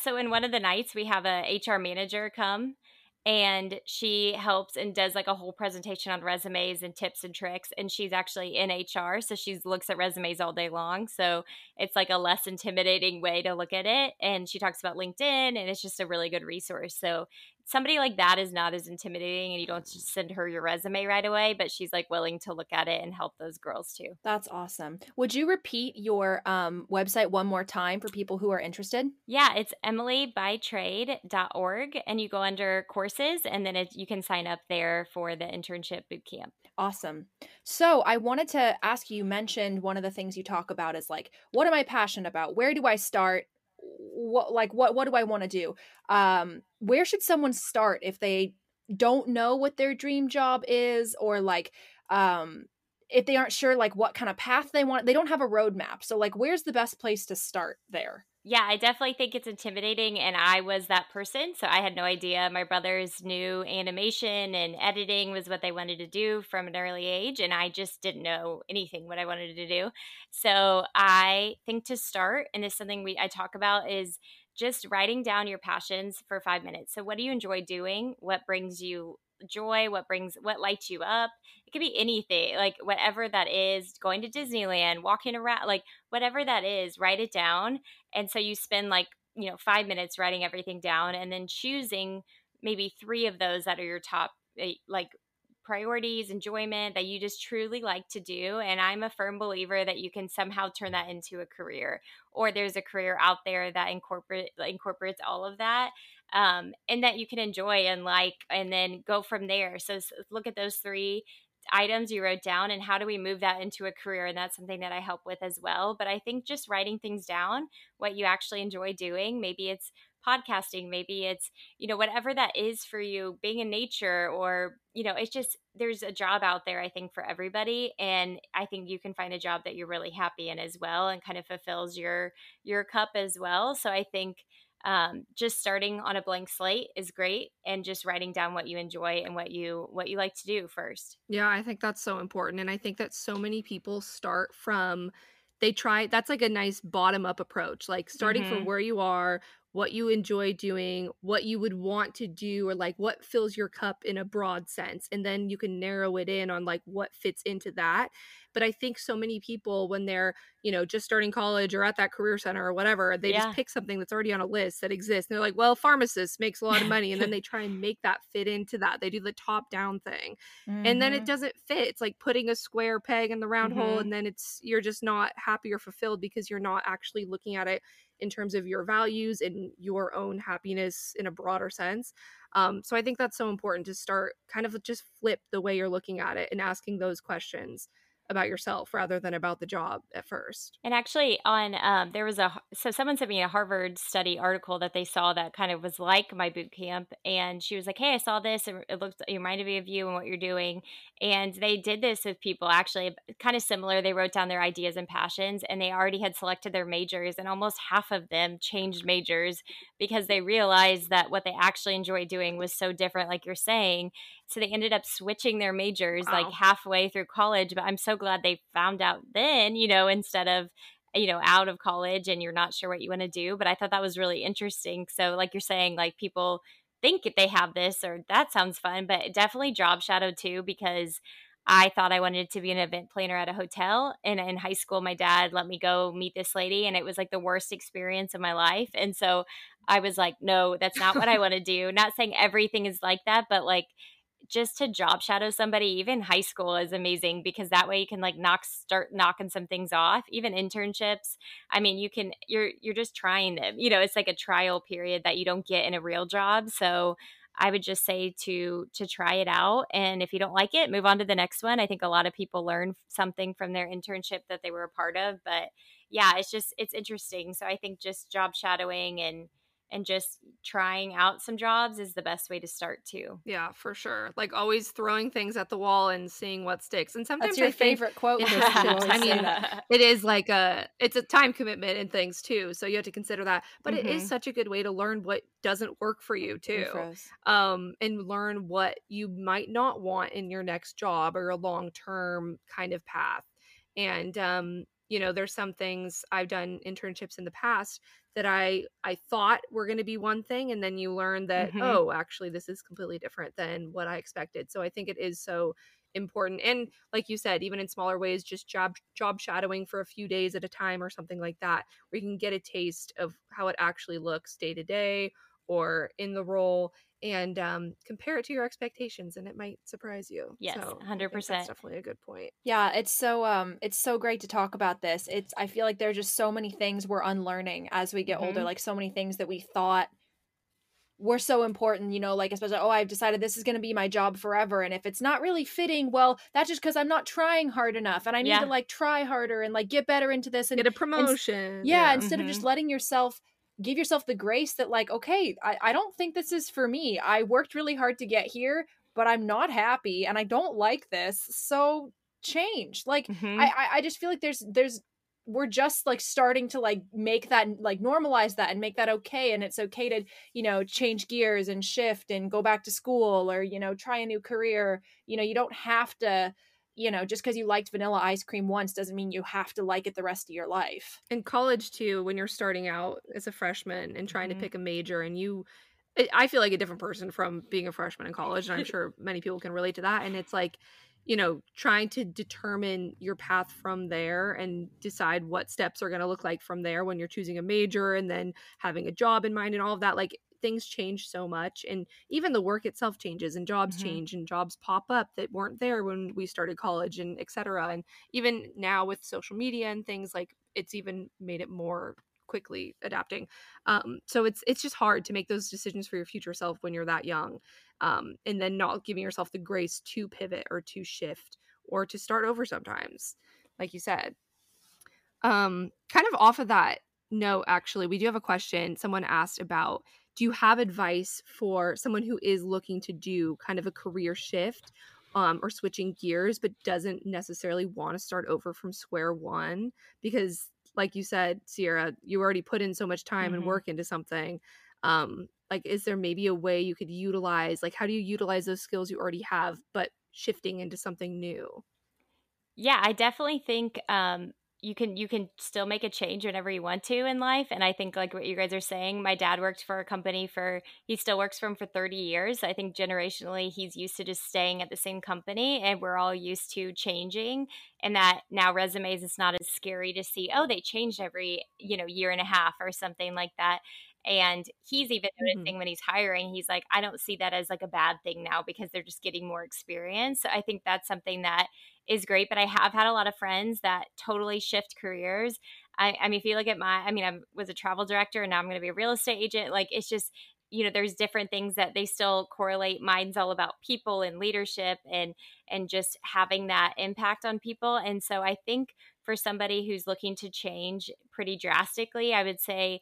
so in one of the nights we have a HR manager come and she helps and does like a whole presentation on resumes and tips and tricks and she's actually in hr so she looks at resumes all day long so it's like a less intimidating way to look at it and she talks about linkedin and it's just a really good resource so somebody like that is not as intimidating and you don't just send her your resume right away but she's like willing to look at it and help those girls too. That's awesome. Would you repeat your um, website one more time for people who are interested? Yeah it's emilybytrade.org and you go under courses and then it, you can sign up there for the internship boot camp. Awesome. So i wanted to ask you, you mentioned one of the things you talk about is like what am i passionate about? Where do i start what like what what do I want to do? Um where should someone start if they don't know what their dream job is or like um if they aren't sure like what kind of path they want they don't have a roadmap so like where's the best place to start there yeah, I definitely think it's intimidating. And I was that person. So I had no idea. My brothers knew animation and editing was what they wanted to do from an early age. And I just didn't know anything what I wanted to do. So I think to start, and it's something we I talk about is just writing down your passions for five minutes. So what do you enjoy doing? What brings you joy, what brings what lights you up. It could be anything, like whatever that is, going to Disneyland, walking around, like whatever that is, write it down. And so you spend like, you know, 5 minutes writing everything down and then choosing maybe 3 of those that are your top eh, like priorities, enjoyment that you just truly like to do. And I'm a firm believer that you can somehow turn that into a career, or there's a career out there that incorporate incorporates all of that um, and that you can enjoy and like, and then go from there. So, so look at those three items you wrote down and how do we move that into a career? And that's something that i help with as well. But i think just writing things down what you actually enjoy doing maybe it's podcasting maybe it's you know whatever that is for you being in nature or you know it's just there's a job out there i think for everybody. And i think you can find a job that you're really happy in as well and kind of fulfills your your cup as well. So i think um, just starting on a blank slate is great and just writing down what you enjoy and what you what you like to do first yeah i think that's so important and i think that so many people start from they try that's like a nice bottom up approach like starting mm-hmm. from where you are what you enjoy doing, what you would want to do, or like what fills your cup in a broad sense. And then you can narrow it in on like what fits into that. But I think so many people, when they're, you know, just starting college or at that career center or whatever, they yeah. just pick something that's already on a list that exists. And they're like, well, pharmacist makes a lot of money. And then they try and make that fit into that. They do the top down thing. Mm-hmm. And then it mm-hmm. doesn't fit. It's like putting a square peg in the round mm-hmm. hole. And then it's, you're just not happy or fulfilled because you're not actually looking at it in terms of your values and your own happiness in a broader sense. Um, so I think that's so important to start kind of just flip the way you're looking at it and asking those questions about yourself rather than about the job at first. And actually, on um, there was a so someone sent me a Harvard study article that they saw that kind of was like my boot camp, and she was like, "Hey, I saw this. And it looked it reminded me of you and what you're doing." And they did this with people actually, kind of similar. They wrote down their ideas and passions, and they already had selected their majors, and almost half of them changed majors because they realized that what they actually enjoyed doing was so different, like you're saying. So they ended up switching their majors wow. like halfway through college. But I'm so glad they found out then, you know, instead of you know out of college and you're not sure what you want to do but i thought that was really interesting so like you're saying like people think they have this or that sounds fun but definitely job shadow too because I thought I wanted to be an event planner at a hotel. And in high school, my dad let me go meet this lady, and it was like the worst experience of my life. And so I was like, no, that's not what I want to do. Not saying everything is like that, but like just to job shadow somebody even high school is amazing because that way you can like knock start knocking some things off even internships. I mean you can you're you're just trying them you know it's like a trial period that you don't get in a real job so i would just say to to try it out and if you don't like it move on to the next one. I think a lot of people learn something from their internship that they were a part of but yeah it's just it's interesting so i think just job shadowing and and just trying out some jobs is the best way to start too. Yeah, for sure. Like always throwing things at the wall and seeing what sticks. And sometimes That's your I favorite quote. I mean, it is like a it's a time commitment and things too, so you have to consider that. But mm-hmm. it is mm-hmm. such a good way to learn what doesn't work for you too. Um and learn what you might not want in your next job or a long-term kind of path. And um you know there's some things i've done internships in the past that i i thought were going to be one thing and then you learn that mm-hmm. oh actually this is completely different than what i expected so i think it is so important and like you said even in smaller ways just job job shadowing for a few days at a time or something like that where you can get a taste of how it actually looks day to day or in the role and um, compare it to your expectations and it might surprise you yes so 100% that's definitely a good point yeah it's so um it's so great to talk about this it's i feel like there's just so many things we're unlearning as we get mm-hmm. older like so many things that we thought were so important you know like especially oh i've decided this is going to be my job forever and if it's not really fitting well that's just because i'm not trying hard enough and i need yeah. to like try harder and like get better into this and get a promotion and, yeah, yeah, instead mm-hmm. of just mm-hmm. letting yourself give yourself the grace that like okay I, I don't think this is for me. I worked really hard to get here but i'm not happy and i don't like this so change. Like mm-hmm. I, I just feel like there's there's we're just like starting to like make that like normalize that and make that okay and it's okay to you know change gears and shift and go back to school or you know try a new career. You know you don't have to you know, just because you liked vanilla ice cream once doesn't mean you have to like it the rest of your life. In college, too, when you're starting out as a freshman and trying mm-hmm. to pick a major, and you, I feel like a different person from being a freshman in college, and I'm sure many people can relate to that. And it's like, you know, trying to determine your path from there and decide what steps are going to look like from there when you're choosing a major and then having a job in mind and all of that. Like, things change so much and even the work itself changes and jobs mm-hmm. change and jobs pop up that weren't there when we started college and etc and even now with social media and things like it's even made it more quickly adapting um, so it's it's just hard to make those decisions for your future self when you're that young um, and then not giving yourself the grace to pivot or to shift or to start over sometimes like you said um kind of off of that note actually we do have a question someone asked about do you have advice for someone who is looking to do kind of a career shift um, or switching gears but doesn't necessarily want to start over from square one because like you said sierra you already put in so much time mm-hmm. and work into something um, like is there maybe a way you could utilize like how do you utilize those skills you already have but shifting into something new yeah i definitely think um, you can you can still make a change whenever you want to in life and i think like what you guys are saying my dad worked for a company for he still works for him for 30 years i think generationally he's used to just staying at the same company and we're all used to changing and that now resumes it's not as scary to see oh they changed every you know year and a half or something like that and he's even mm-hmm. noticing when he's hiring he's like i don't see that as like a bad thing now because they're just getting more experience so i think that's something that is great, but I have had a lot of friends that totally shift careers. I, I mean, if you look at my, I mean, I was a travel director and now I'm going to be a real estate agent. Like, it's just, you know, there's different things that they still correlate. Mine's all about people and leadership and, and just having that impact on people. And so I think for somebody who's looking to change pretty drastically, I would say,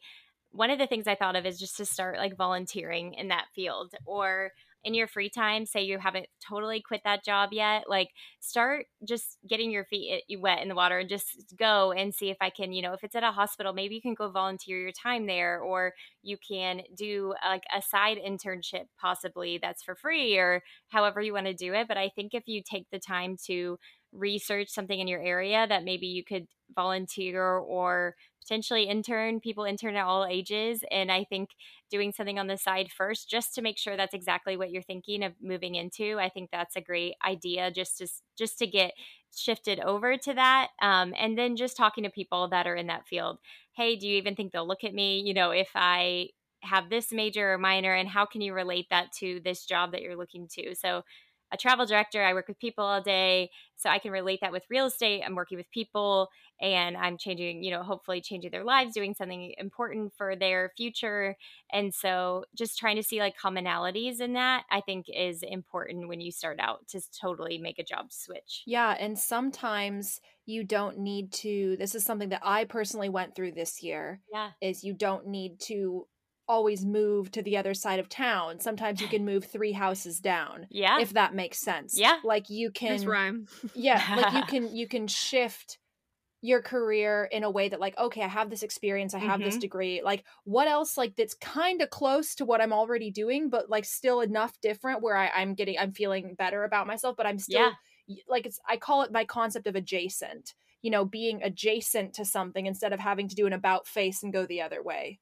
one of the things I thought of is just to start like volunteering in that field or in your free time, say you haven't totally quit that job yet, like start just getting your feet wet in the water and just go and see if I can, you know, if it's at a hospital, maybe you can go volunteer your time there or you can do uh, like a side internship possibly that's for free or however you want to do it. But I think if you take the time to research something in your area that maybe you could volunteer or potentially intern people intern at all ages and i think doing something on the side first just to make sure that's exactly what you're thinking of moving into i think that's a great idea just to just to get shifted over to that um, and then just talking to people that are in that field. Hey do you even think they'll look at me? You know if i have this major or minor and how can you relate that to this job that you're looking to? So a travel director. I work with people all day. So I can relate that with real estate. I'm working with people and I'm changing, you know, hopefully changing their lives, doing something important for their future. And so just trying to see like commonalities in that, I think is important when you start out to totally make a job switch. Yeah. And sometimes you don't need to, this is something that I personally went through this year. Yeah. Is you don't need to always move to the other side of town. Sometimes you can move three houses down. Yeah. If that makes sense. Yeah. Like you can nice rhyme. yeah. Like you can you can shift your career in a way that like okay i have this experience i have mm-hmm. this degree like what else like that's kind of close to what i'm already doing but like still enough different where I, i'm getting i'm feeling better about myself but i'm still yeah. like it's i call it my concept of adjacent you know being adjacent to something instead of having to do an about face and go the other way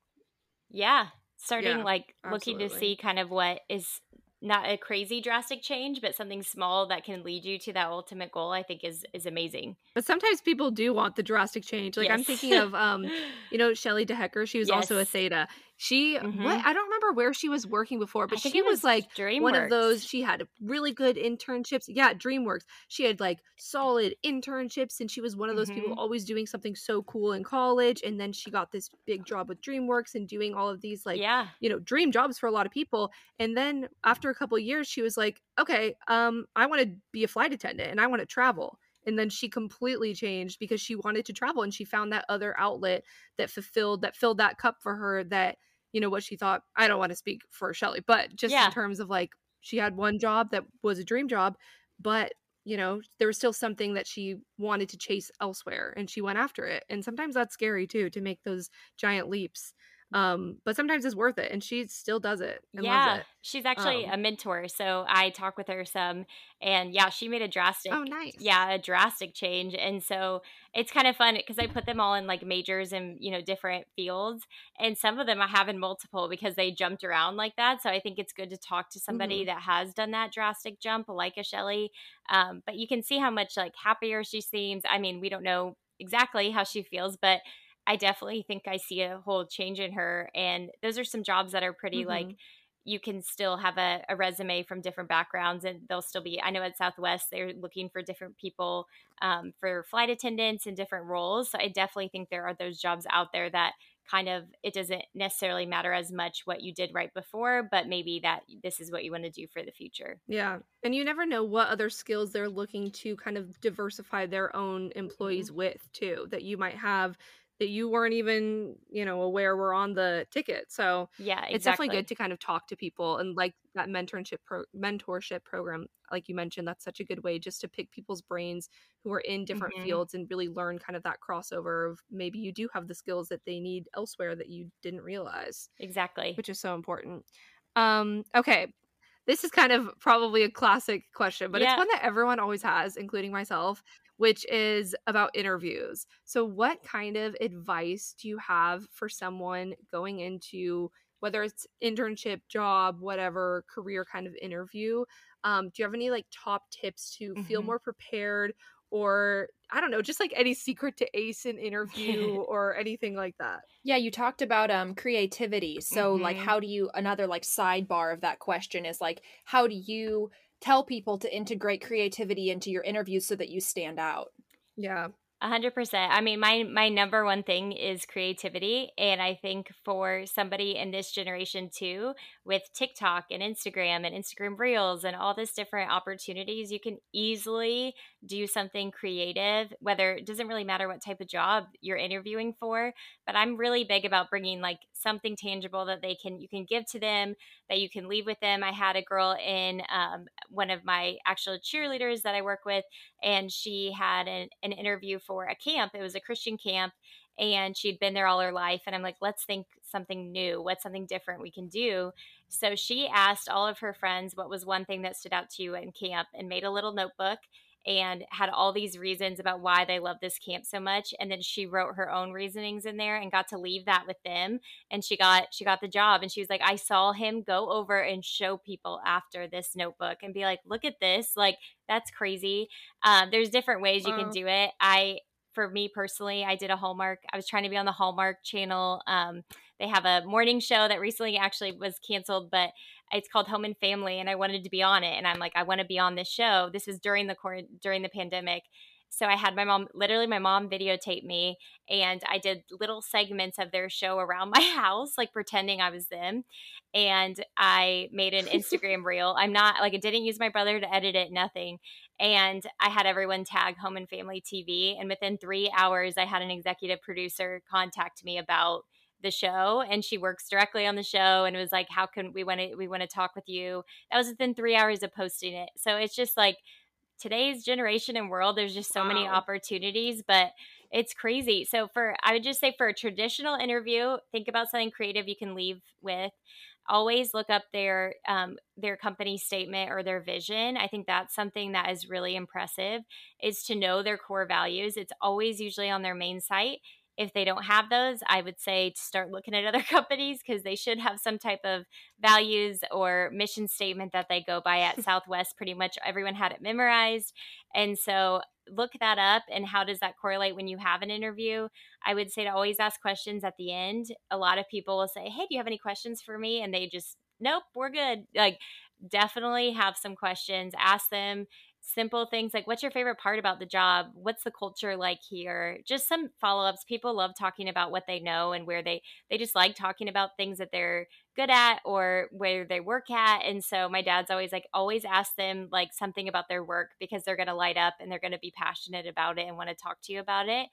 yeah. Starting yeah, like absolutely. looking to see kind of what is not a crazy drastic change, but something small that can lead you to that ultimate goal, I think is is amazing. But sometimes people do want the drastic change. Like yes. I'm thinking of um, you know, Shelly DeHecker, she was yes. also a theta. She mm-hmm. what I don't remember where she was working before, but she was, was, like DreamWorks. one of those. She had really good internships. Yeah, DreamWorks. She had like solid internships, and she was one of those mm-hmm. people always doing something so cool in college. And then she got this big job with DreamWorks and doing all of these like yeah. you know dream jobs for a lot of people. And then after a couple years, she was like, okay, um, I want to be a flight attendant and I want to travel and then she completely changed because she wanted to travel and she found that other outlet that fulfilled that filled that cup for her that you know what she thought i don't want to speak for shelly but just yeah. in terms of like she had one job that was a dream job but you know there was still something that she wanted to chase elsewhere and she went after it and sometimes that's scary too to make those giant leaps um but sometimes it's worth it and she still does it yeah it. she's actually um, a mentor so i talk with her some and yeah she made a drastic oh nice yeah a drastic change and so it's kind of fun because i put them all in like majors and you know different fields and some of them i have in multiple because they jumped around like that so i think it's good to talk to somebody mm-hmm. that has done that drastic jump like a shelly um, but you can see how much like happier she seems i mean we don't know exactly how she feels but I definitely think I see a whole change in her. And those are some jobs that are pretty mm-hmm. like you can still have a, a, resume from different backgrounds and they'll still be i know at southwest they're looking for different people um, for flight attendants and different roles so i definitely think there are those jobs out there that kind of it doesn't necessarily matter as much what you did right before but maybe that this is what you want to do for the future yeah and you never know what other skills they're looking to kind of diversify their own employees mm-hmm. with too that you might have that you weren't even you know aware were on the ticket so yeah exactly. it's definitely good to kind of talk to people and like that mentorship pro- mentorship program like you mentioned that's such a good way just to pick people's brains who are in different mm-hmm. fields and really learn kind of that crossover of maybe you do have the skills that they need elsewhere that you didn't realize exactly which is so important um okay this is kind of probably a classic question, but yeah. it's one that everyone always has, including myself which is about interviews. So, what kind of advice do you have for someone going into whether it's internship, job, whatever career kind of interview? Um, do you have any like top tips to mm-hmm. feel more prepared or I don't know, just like any secret to ace an interview or anything like that. Yeah, you talked about um creativity. So mm-hmm. like how do you another like sidebar of that question is like how do you tell people to integrate creativity into your interviews so that you stand out. Yeah hundred percent. I mean, my my number one thing is creativity, and I think for somebody in this generation too, with TikTok and Instagram and Instagram Reels and all this different opportunities, you can easily do something creative. Whether it doesn't really matter what type of job you're interviewing for, but I'm really big about bringing like something tangible that they can you can give to them that you can leave with them. I had a girl in um, one of my actual cheerleaders that I work with, and she had an, an interview for for a camp. It was a Christian camp and she'd been there all her life and i'm like let's think something new what's something different we can do so she asked all of her friends what was one thing that stood out to you in camp and made a little notebook and had all these reasons about why they love this camp so much and then she wrote her own reasonings in there and got to leave that with them and she got she got the job and she was like i saw him go over and show people after this notebook and be like look at this like that's crazy um, there's different ways you can do it i for me personally, I did a Hallmark. I was trying to be on the Hallmark channel. Um, they have a morning show that recently actually was canceled, but it's called Home and Family, and I wanted to be on it. And I'm like, I want to be on this show. This was during the cor- during the pandemic, so I had my mom, literally, my mom videotape me, and I did little segments of their show around my house, like pretending I was them. And I made an Instagram reel. I'm not like I didn't use my brother to edit it, nothing. And I had everyone tag Home and Family TV. And within three hours, I had an executive producer contact me about the show and she works directly on the show and it was like how can we want to we want to talk with you? That was within three hours of posting it. So it's just like today's generation and world there's just so wow. many opportunities but it's crazy. So for i would just say for a traditional interview think about something creative you can leave with. Always look up their um, their company statement or their vision. I think that's something that is really impressive is to know their core values. It's always usually on their main site if they don't have those, I would say to start looking at other companies because they should have some type of values or mission statement that they go by at Southwest. Pretty much everyone had it memorized. And so look that up and how does that correlate when you have an interview i would say to always ask questions at the end a lot of people will say hey do you have any questions for me and they just nope we're good like definitely have some questions ask them simple things like what's your favorite part about the job? What's the culture like here? Just some follow-ups. People love talking about what they know and where they they just like talking about things that they're good at or where they work at and so my dad's always like always ask them like something about their work because they're going to light up and they're going to be passionate about it and want to talk to you about it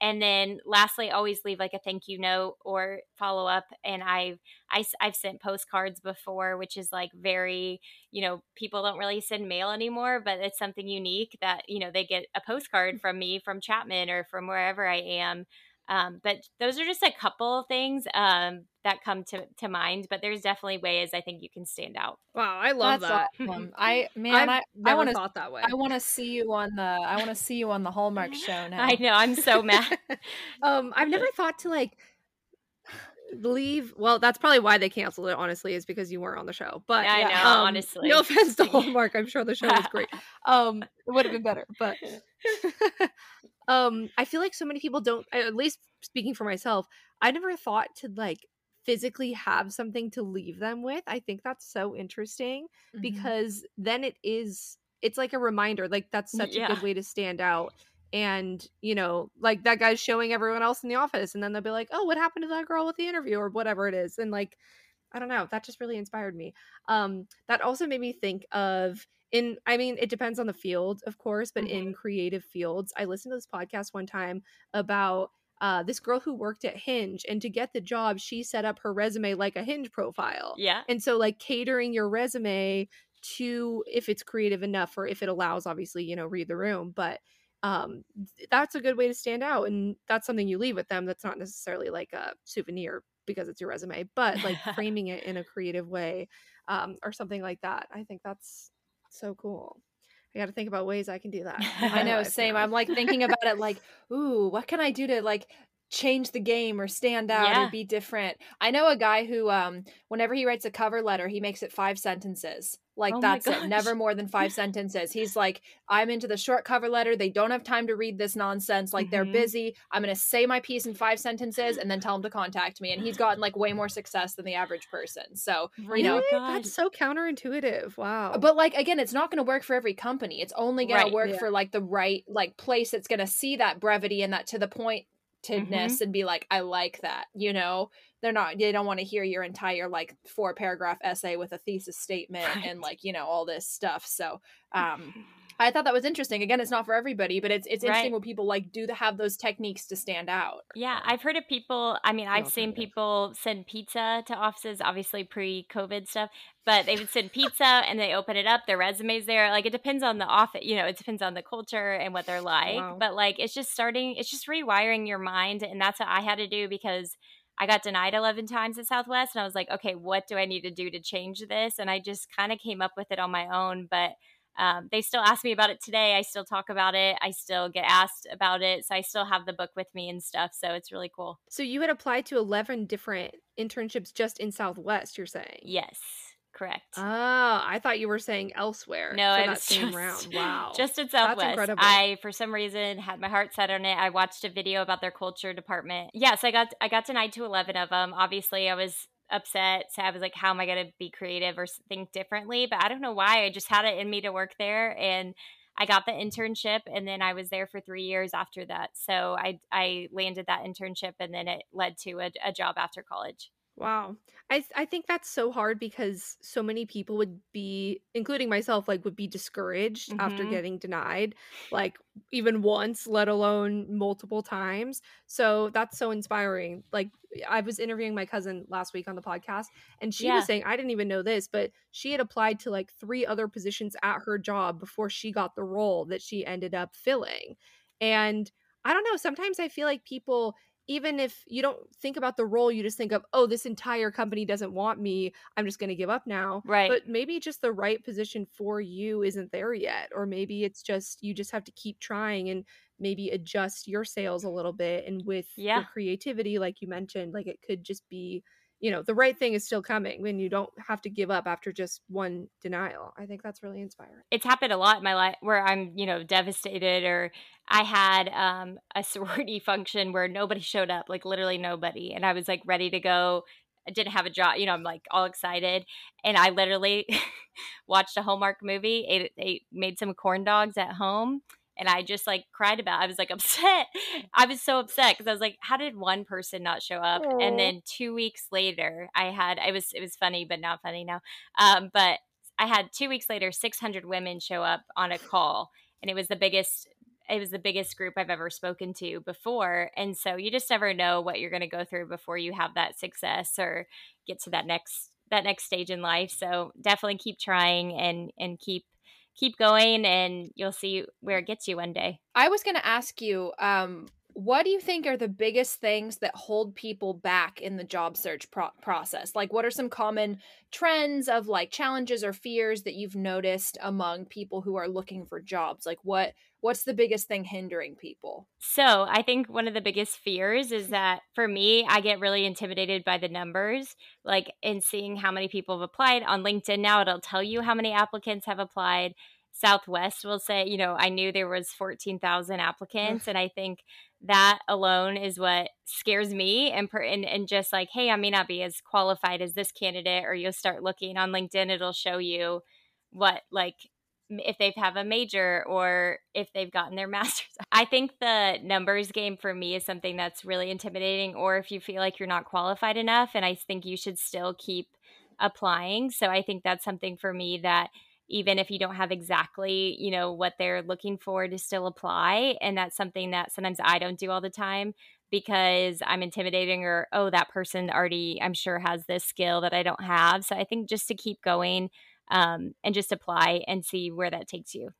and then lastly always leave like a thank you note or follow up. And i've I, have i have sent postcards before which is like very you know people don't really send mail anymore but it's something unique that you know they get a postcard from me from chapman or from wherever i am um, but those are just a couple of things um, that come to, to mind. But there's definitely ways I think you can stand out. Wow, I love That's that. Awesome. I man, I've I, I want to thought that way. I want to see you on the I want to see you on the Hallmark show now. I know. I'm so mad. um, I've never thought to like leave well that's probably why they canceled it honestly is because you weren't on the show but yeah, i know um, honestly no offense to hallmark i'm sure the show was great um it would have been better but um i feel like so many people don't at least speaking for myself i never thought to like physically have something to leave them with i think that's so interesting mm-hmm. because then it is it's like a reminder like that's such yeah. a good way to stand out and you know like that guy's showing everyone else in the office and then they'll be like oh what happened to that girl with the interview or whatever it is and like i don't know that just really inspired me um that also made me think of in i mean it depends on the field of course but mm-hmm. in creative fields i listened to this podcast one time about uh, this girl who worked at Hinge, and to get the job, she set up her resume like a Hinge profile. Yeah. And so, like, catering your resume to if it's creative enough or if it allows, obviously, you know, read the room. But um, that's a good way to stand out. And that's something you leave with them that's not necessarily like a souvenir because it's your resume, but like framing it in a creative way um, or something like that. I think that's so cool. I got to think about ways I can do that. I know, same. I'm like thinking about it like, ooh, what can I do to like change the game or stand out yeah. or be different. I know a guy who um whenever he writes a cover letter, he makes it 5 sentences. Like oh that's it, never more than 5 sentences. He's like I'm into the short cover letter. They don't have time to read this nonsense. Like mm-hmm. they're busy. I'm going to say my piece in 5 sentences and then tell them to contact me and he's gotten like way more success than the average person. So, really? you know, that's so counterintuitive. Wow. But like again, it's not going to work for every company. It's only going right. to work yeah. for like the right like place that's going to see that brevity and that to the point mm-hmm. and be like i like that you know they're not they don't want to hear your entire like four paragraph essay with a thesis statement right. and like you know all this stuff so um I thought that was interesting. Again, it's not for everybody, but it's it's interesting right. when people like do to have those techniques to stand out. Yeah, I've heard of people. I mean, I've seen people send pizza to offices, obviously pre-COVID stuff, but they would send pizza and they open it up. Their resumes there. Like it depends on the office. You know, it depends on the culture and what they're like. Wow. But like, it's just starting. It's just rewiring your mind, and that's what I had to do because. I got denied 11 times at Southwest and I was like, okay, what do I need to do to change this? And I just kind of came up with it on my own. But um, they still ask me about it today. I still talk about it. I still get asked about it. So I still have the book with me and stuff. So it's really cool. So you had applied to 11 different internships just in Southwest, you're saying? Yes. Correct. Oh, I thought you were saying elsewhere. No, it was same just, round. Wow, just at Southwest. I, for some reason, had my heart set on it. I watched a video about their culture department. Yes, I got I got denied to eleven of them. Obviously, I was upset. So I was like, how am I going to be creative or think differently? But I don't know why. I just had it in me to work there. And I got the internship and then I was there for three years after that. So I, I landed that internship and then it led to a, a job after college. Wow. I I think that's so hard because so many people would be including myself like would be discouraged mm-hmm. after getting denied like even once let alone multiple times. So that's so inspiring. Like I was interviewing my cousin last week on the podcast and she yeah. was saying I didn't even know this but she had applied to like three other positions at her job before she got the role that she ended up filling. And I don't know, sometimes I feel like people even if you don't think about the role, you just think of, oh, this entire company doesn't want me. I'm just going to give up now. Right. But maybe just the right position for you isn't there yet. Or maybe it's just, you just have to keep trying and maybe adjust your sails a little bit. And with yeah. your creativity, like you mentioned, like it could just be you know the right thing is still coming when you don't have to give up after just one denial. I think that's really inspiring. It's happened a lot in my life where i'm you know devastated or i had um, a sorority function where nobody showed up like literally nobody. And i was like ready to go. I didn't have a job, you know, I'm like all excited. And I literally watched a Hallmark movie, ate, ate, made some corn dogs at home, and I just like cried about. It. I was like upset. I was so upset because I was like, how did one person not show up? Aww. And then two weeks later, I had it was it was funny but not funny now. Um, but I had two weeks later, six hundred women show up on a call, and it was the biggest. It was the biggest group I've ever spoken to before, and so you just never know what you're going to go through before you have that success or get to that next that next stage in life. So definitely keep trying and and keep keep going and you'll see where it gets you one day. I was going to ask you um what do you think are the biggest things that hold people back in the job search pro- process? Like, what are some common trends of like challenges or fears that you've noticed among people who are looking for jobs? Like, what what's the biggest thing hindering people? So, I think one of the biggest fears is mm-hmm. that for me, I get really intimidated by the numbers, like in seeing how many people have applied on LinkedIn. Now it'll tell you how many applicants have applied. Southwest will say, you know, I knew there was 14,000 applicants and I think that alone is what scares me and, per, and and just like, hey, I may not be as qualified as this candidate or you'll start looking on LinkedIn it'll show you what like if they have have a major or if they've gotten their master's. I think the numbers game for me is something that's really intimidating or if you feel like you're not qualified enough and I think you should still keep applying. So I think that's something for me that even if you don't have exactly you know what they're looking for to still apply and that's something that sometimes i don't do all the time because i'm intimidating or oh that person already i'm sure has this skill that i don't have so i think just to keep going um, and just apply and see where that takes you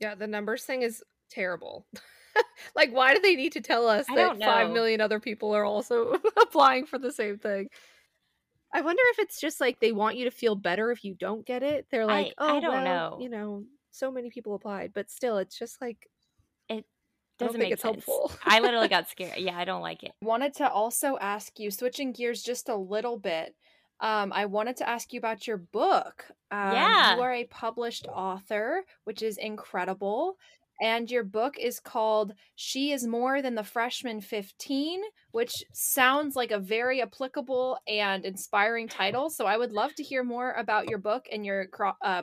yeah the numbers thing is terrible like why do they need to tell us that 5 million other people are also applying for the same thing I wonder if it's just like they want you to feel better if you don't get it. They're like, I, oh, I don't well, know. You know, so many people applied, but still, it's just like it doesn't make it's sense. helpful. I literally got scared. Yeah, I don't like it. Wanted to also ask you, switching gears just a little bit. Um, I wanted to ask you about your book. Um, yeah, you are a published author, which is incredible. And your book is called She is More Than the Freshman 15, which sounds like a very applicable and inspiring title. So I would love to hear more about your book and your cro- uh,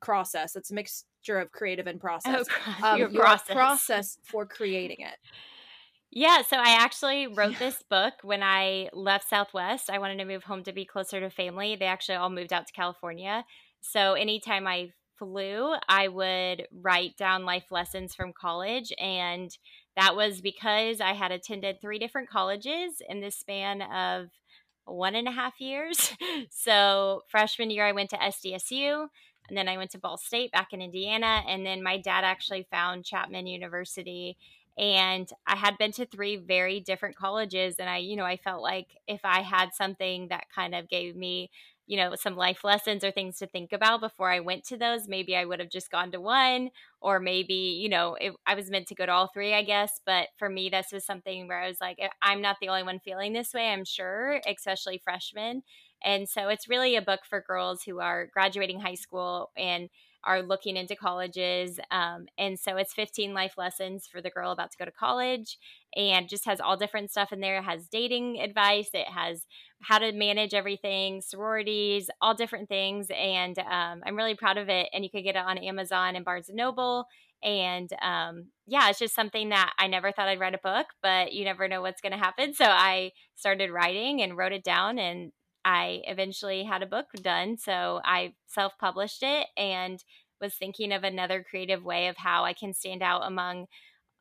process. It's a mixture of creative and process. Oh, um, your, your process. process for creating it. Yeah, so I actually wrote this book when I left Southwest. I wanted to move home to be closer to family. They actually all moved out to California. So anytime I flew, I would write down life lessons from college. And that was because I had attended three different colleges in the span of one and a half years. so, freshman year, I went to SDSU. And then I went to Ball State back in Indiana. And then my dad actually found Chapman University. And I had been to three very different colleges. And I, you know, I felt like if I had something that kind of gave me you know, some life lessons or things to think about before I went to those. Maybe I would have just gone to one, or maybe, you know, it, I was meant to go to all three, I guess. But for me, this was something where I was like, I'm not the only one feeling this way, I'm sure, especially freshmen. And so it's really a book for girls who are graduating high school and are looking into colleges. Um, and so it's 15 life lessons for the girl about to go to college and just has all different stuff in there. It has dating advice, it has how to manage everything, sororities, all different things. And um, I'm really proud of it. And you could get it on Amazon and Barnes and Noble. And um, yeah, it's just something that I never thought I'd write a book, but you never know what's going to happen. So I started writing and wrote it down, and I eventually had a book done. So I self published it and was thinking of another creative way of how I can stand out among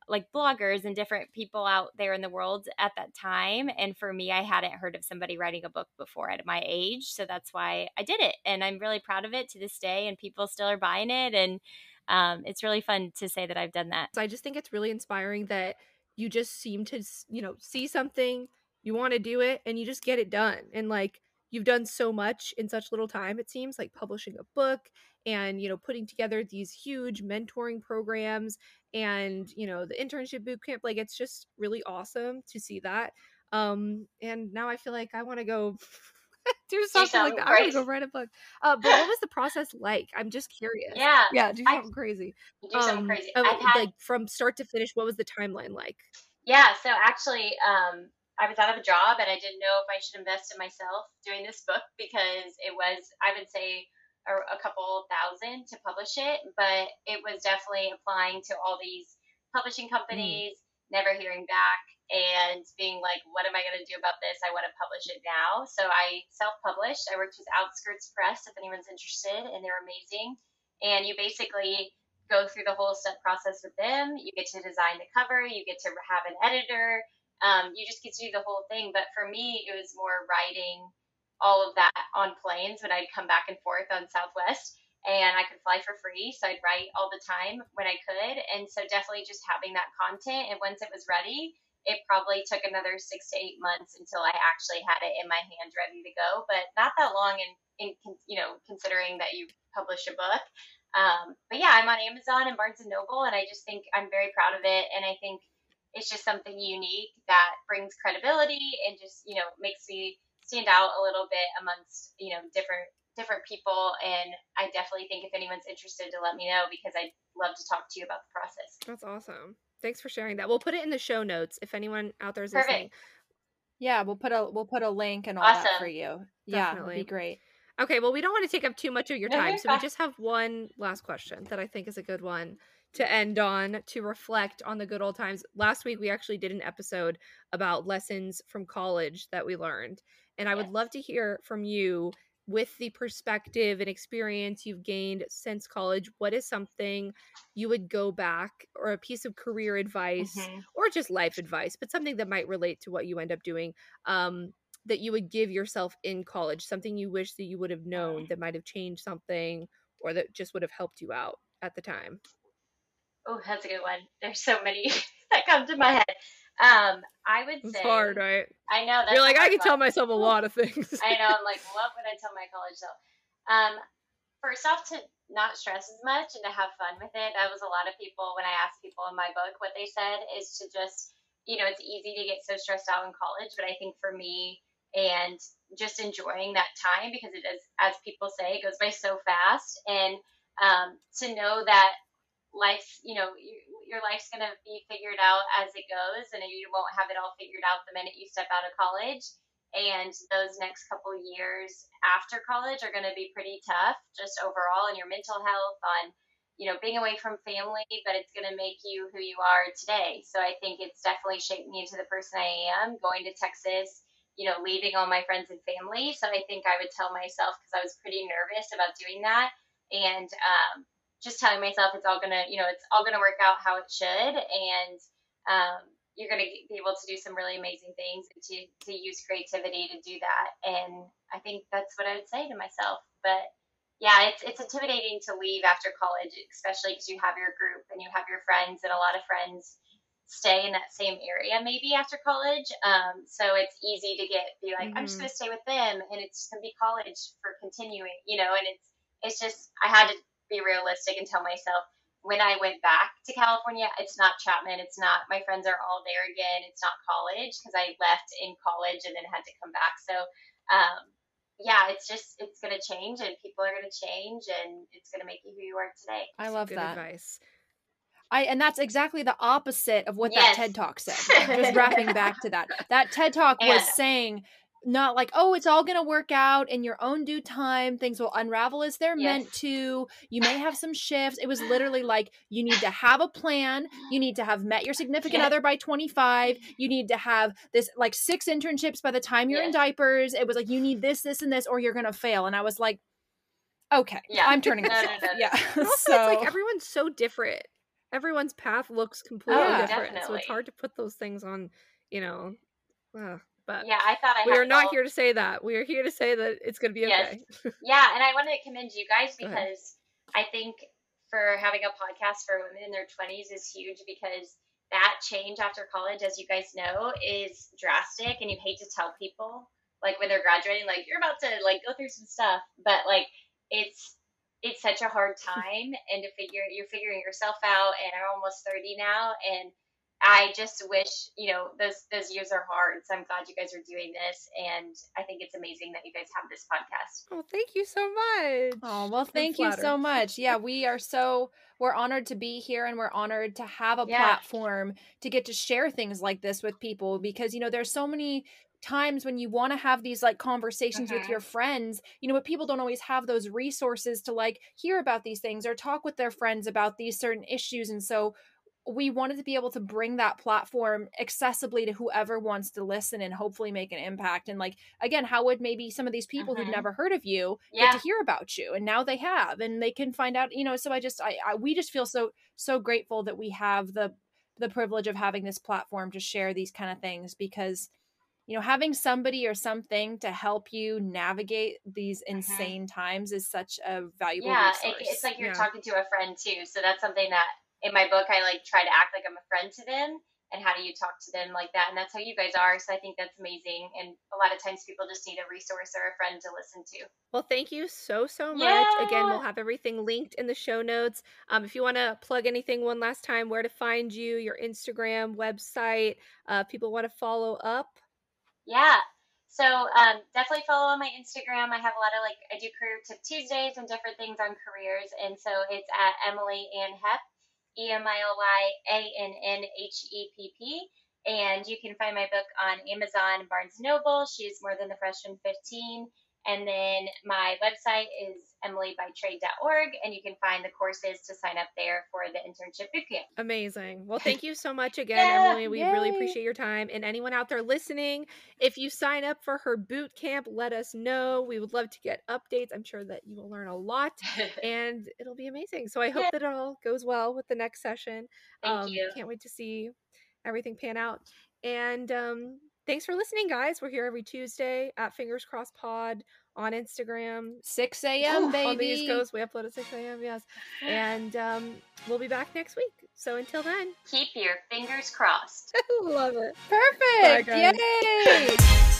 like bloggers and different people out there in the world at that time. And for me, I hadn't heard of somebody writing a book before at my age. So that's why I did it. And I'm really proud of it to this day. And people still are buying it. And um, it's really fun to say that I've done that. So I just think it's really inspiring that you just seem to you know see something you want to do it and you just get it done and like you've done so much in such little time it seems like publishing a book and you know putting together these huge mentoring programs and you know the internship boot camp like it's just really awesome to see that um and now i feel like i want to go do something like that. Great. I'm gonna go write a book. Uh, but what was the process like? I'm just curious. Yeah, yeah, do something I, crazy. Do um, something crazy. Uh, had, like from start to finish. What was the timeline like? Yeah, so actually, um, I was out of a job and I didn't know if I should invest in myself doing this book because it was, I would say, a, a couple thousand to publish it, but it was definitely applying to all these publishing mm. companies, mm. never hearing back, and being like, what am I going to do about this? I want to publish it now. So I self published. I worked with Outskirts Press if anyone's interested, and they're amazing. And you basically go through the whole step process with them. You get to design the cover, you get to have an editor, um, you just get to do the whole thing. But for me, it was more writing all of that on planes when I'd come back and forth on Southwest and I could fly for free. So I'd write all the time when I could. And so definitely just having that content. And once it was ready, it probably took another six to eight months until I actually had it in my hand ready to go, but not that long in, in you know, considering that you publish a book. Um, but yeah, I'm on Amazon and Barnes and Noble, and I just think I'm very proud of it. And I think it's just something unique that brings credibility and just you know makes me stand out a little bit amongst you know different different people. And i definitely think if anyone's interested to let me know because i'd love to talk to you about the process. That's awesome. Thanks for sharing that. We'll put it in the show notes if anyone out there is Perfect. listening. Yeah we'll put a we'll put a link and all awesome. that for you. Definitely. yeah that'd be great. Okay well we don't want to take up too much of your time so we just have one last question that i think is a good one to end on to reflect on the good old times. Last week we actually did an episode about lessons from college that we learned. And I yes. would love to hear from you with the perspective and experience you've gained since college. What is something you would go back or a piece of career advice mm-hmm. or just life advice, but something that might relate to what you end up doing um, that you would give yourself in college, something you wish that you would have known that might have changed something or that just would have helped you out at the time? Oh, that's a good one. There's so many that come to my head. Um, I would it's say hard, right? I know you're like I can tell myself a lot of things. I know. I'm like, what would I tell my college self? Um, first off, to not stress as much and to have fun with it. That was a lot of people when I asked people in my book what they said is to just, you know, it's easy to get so stressed out in college, but I think for me and just enjoying that time because it is, as people say, it goes by so fast, and um, to know that life, you know, your life's going to be figured out as it goes, and you won't have it all figured out the minute you step out of college. And those next couple years after college are going to be pretty tough, just overall, on your mental health, on you know being away from family, but it's going to make you who you are today. So I think it's definitely shaped me into the person I am. Going to Texas, you know, leaving all my friends and family. So I think I would tell myself because I was pretty nervous about doing that, and um, just telling myself it's all gonna, you know, it's all gonna work out how it should, and um, you're gonna be able to do some really amazing things and to to use creativity to do that. And I think that's what I would say to myself. But yeah, it's it's intimidating to leave after college, especially because you have your group and you have your friends, and a lot of friends stay in that same area maybe after college. Um, so it's easy to get be like, mm-hmm. I'm just mm-hmm. gonna stay with them, and it's gonna be college for continuing, you know. And it's it's just I had to be realistic and tell myself when I went back to California, it's not Chapman. It's not, my friends are all there again. It's not college because I left in college and then had to come back. So, um, yeah, it's just, it's going to change and people are going to change and it's going to make you who you are today. I love Good that. advice. I, and that's exactly the opposite of what yes. that TED Talk said. Just wrapping back to that. That TED Talk was saying not like oh it's all going to work out in your own due time things will unravel as they're yes. meant to you may have some shifts it was literally like you need to have a plan you need to have met your significant yes. other by 25 you need to have this like six internships by the time you're yes. in diapers it was like you need this this and this or you're going to fail and i was like okay yeah i'm turning no, no, no, yeah also, so it's like everyone's so different everyone's path looks completely oh, different definitely. so it's hard to put those things on you know uh. But yeah, I thought I we are not here to say that. We are here to say that it's going to be yes. okay. yeah, and I want to commend you guys because I think for having a podcast for women in their 20s is huge because that change after college, as you guys know, is drastic, and you hate to tell people like when they're graduating, like you're about to like go through some stuff, but like it's it's such a hard time, and to figure you're figuring yourself out, and I'm almost 30 now, and I just wish, you know, those those years are hard. So I'm glad you guys are doing this, and I think it's amazing that you guys have this podcast. Oh, thank you so much. Oh well, thank you so much. Yeah, we are so we're honored to be here, and we're honored to have a yeah. platform to get to share things like this with people because you know there's so many times when you want to have these like conversations with your mm-hmm. friends you know but people don't always have those resources to like hear about these things or talk with their friends about these certain issues and so we wanted to be able to bring that platform accessibly to whoever wants to listen and hopefully make an impact. And like again, how would maybe some of these people mm-hmm. who've never heard of you yeah. get to hear about you, and now they have, and they can find out. You know, so I just I, I we just feel so so grateful that we have the the privilege of having this platform to share these kind of things because you know having somebody or something to help you navigate these mm-hmm. insane mm-hmm. times is such a valuable yeah it, it's like you're yeah. talking to a friend too so that's something that in my book, I like try to act like I'm a friend to them. And how do you talk to them like that? And that's how you guys are. So I think that's amazing. And a lot of times people just need a resource or a friend to listen to. Well, thank you so, so much. Yeah. Again, we'll have everything linked in the show notes. Um, if you want to plug anything one last time, where to find you, your Instagram, website, uh, people want to follow up. Yeah. So um, definitely follow on my Instagram. I have a lot of like I do career tip Tuesdays and different things on careers, and so it's at Emily Ann Hepp. E M I L Y A N N H E P P. And you can find my book on Amazon, Barnes Noble. She's more than the freshman 15. And then my website is emilybytrade.org, and you can find the courses to sign up there for the internship bootcamp. Amazing. Well, thank you so much again, yeah, Emily. We yay. really appreciate your time. And anyone out there listening, if you sign up for her boot camp, let us know. We would love to get updates. I'm sure that you will learn a lot, and it'll be amazing. So I hope yeah. that it all goes well with the next session. Thank um, you. Can't wait to see everything pan out. And um, thanks for listening, guys. We're here every Tuesday at Fingers Crossed Pod on Instagram. 6 a.m. baby. On the East Coast, we upload at 6 a.m. Yes, and um, we'll be back next week. So until then, keep your fingers crossed. Love it. Perfect. Bye, Yay.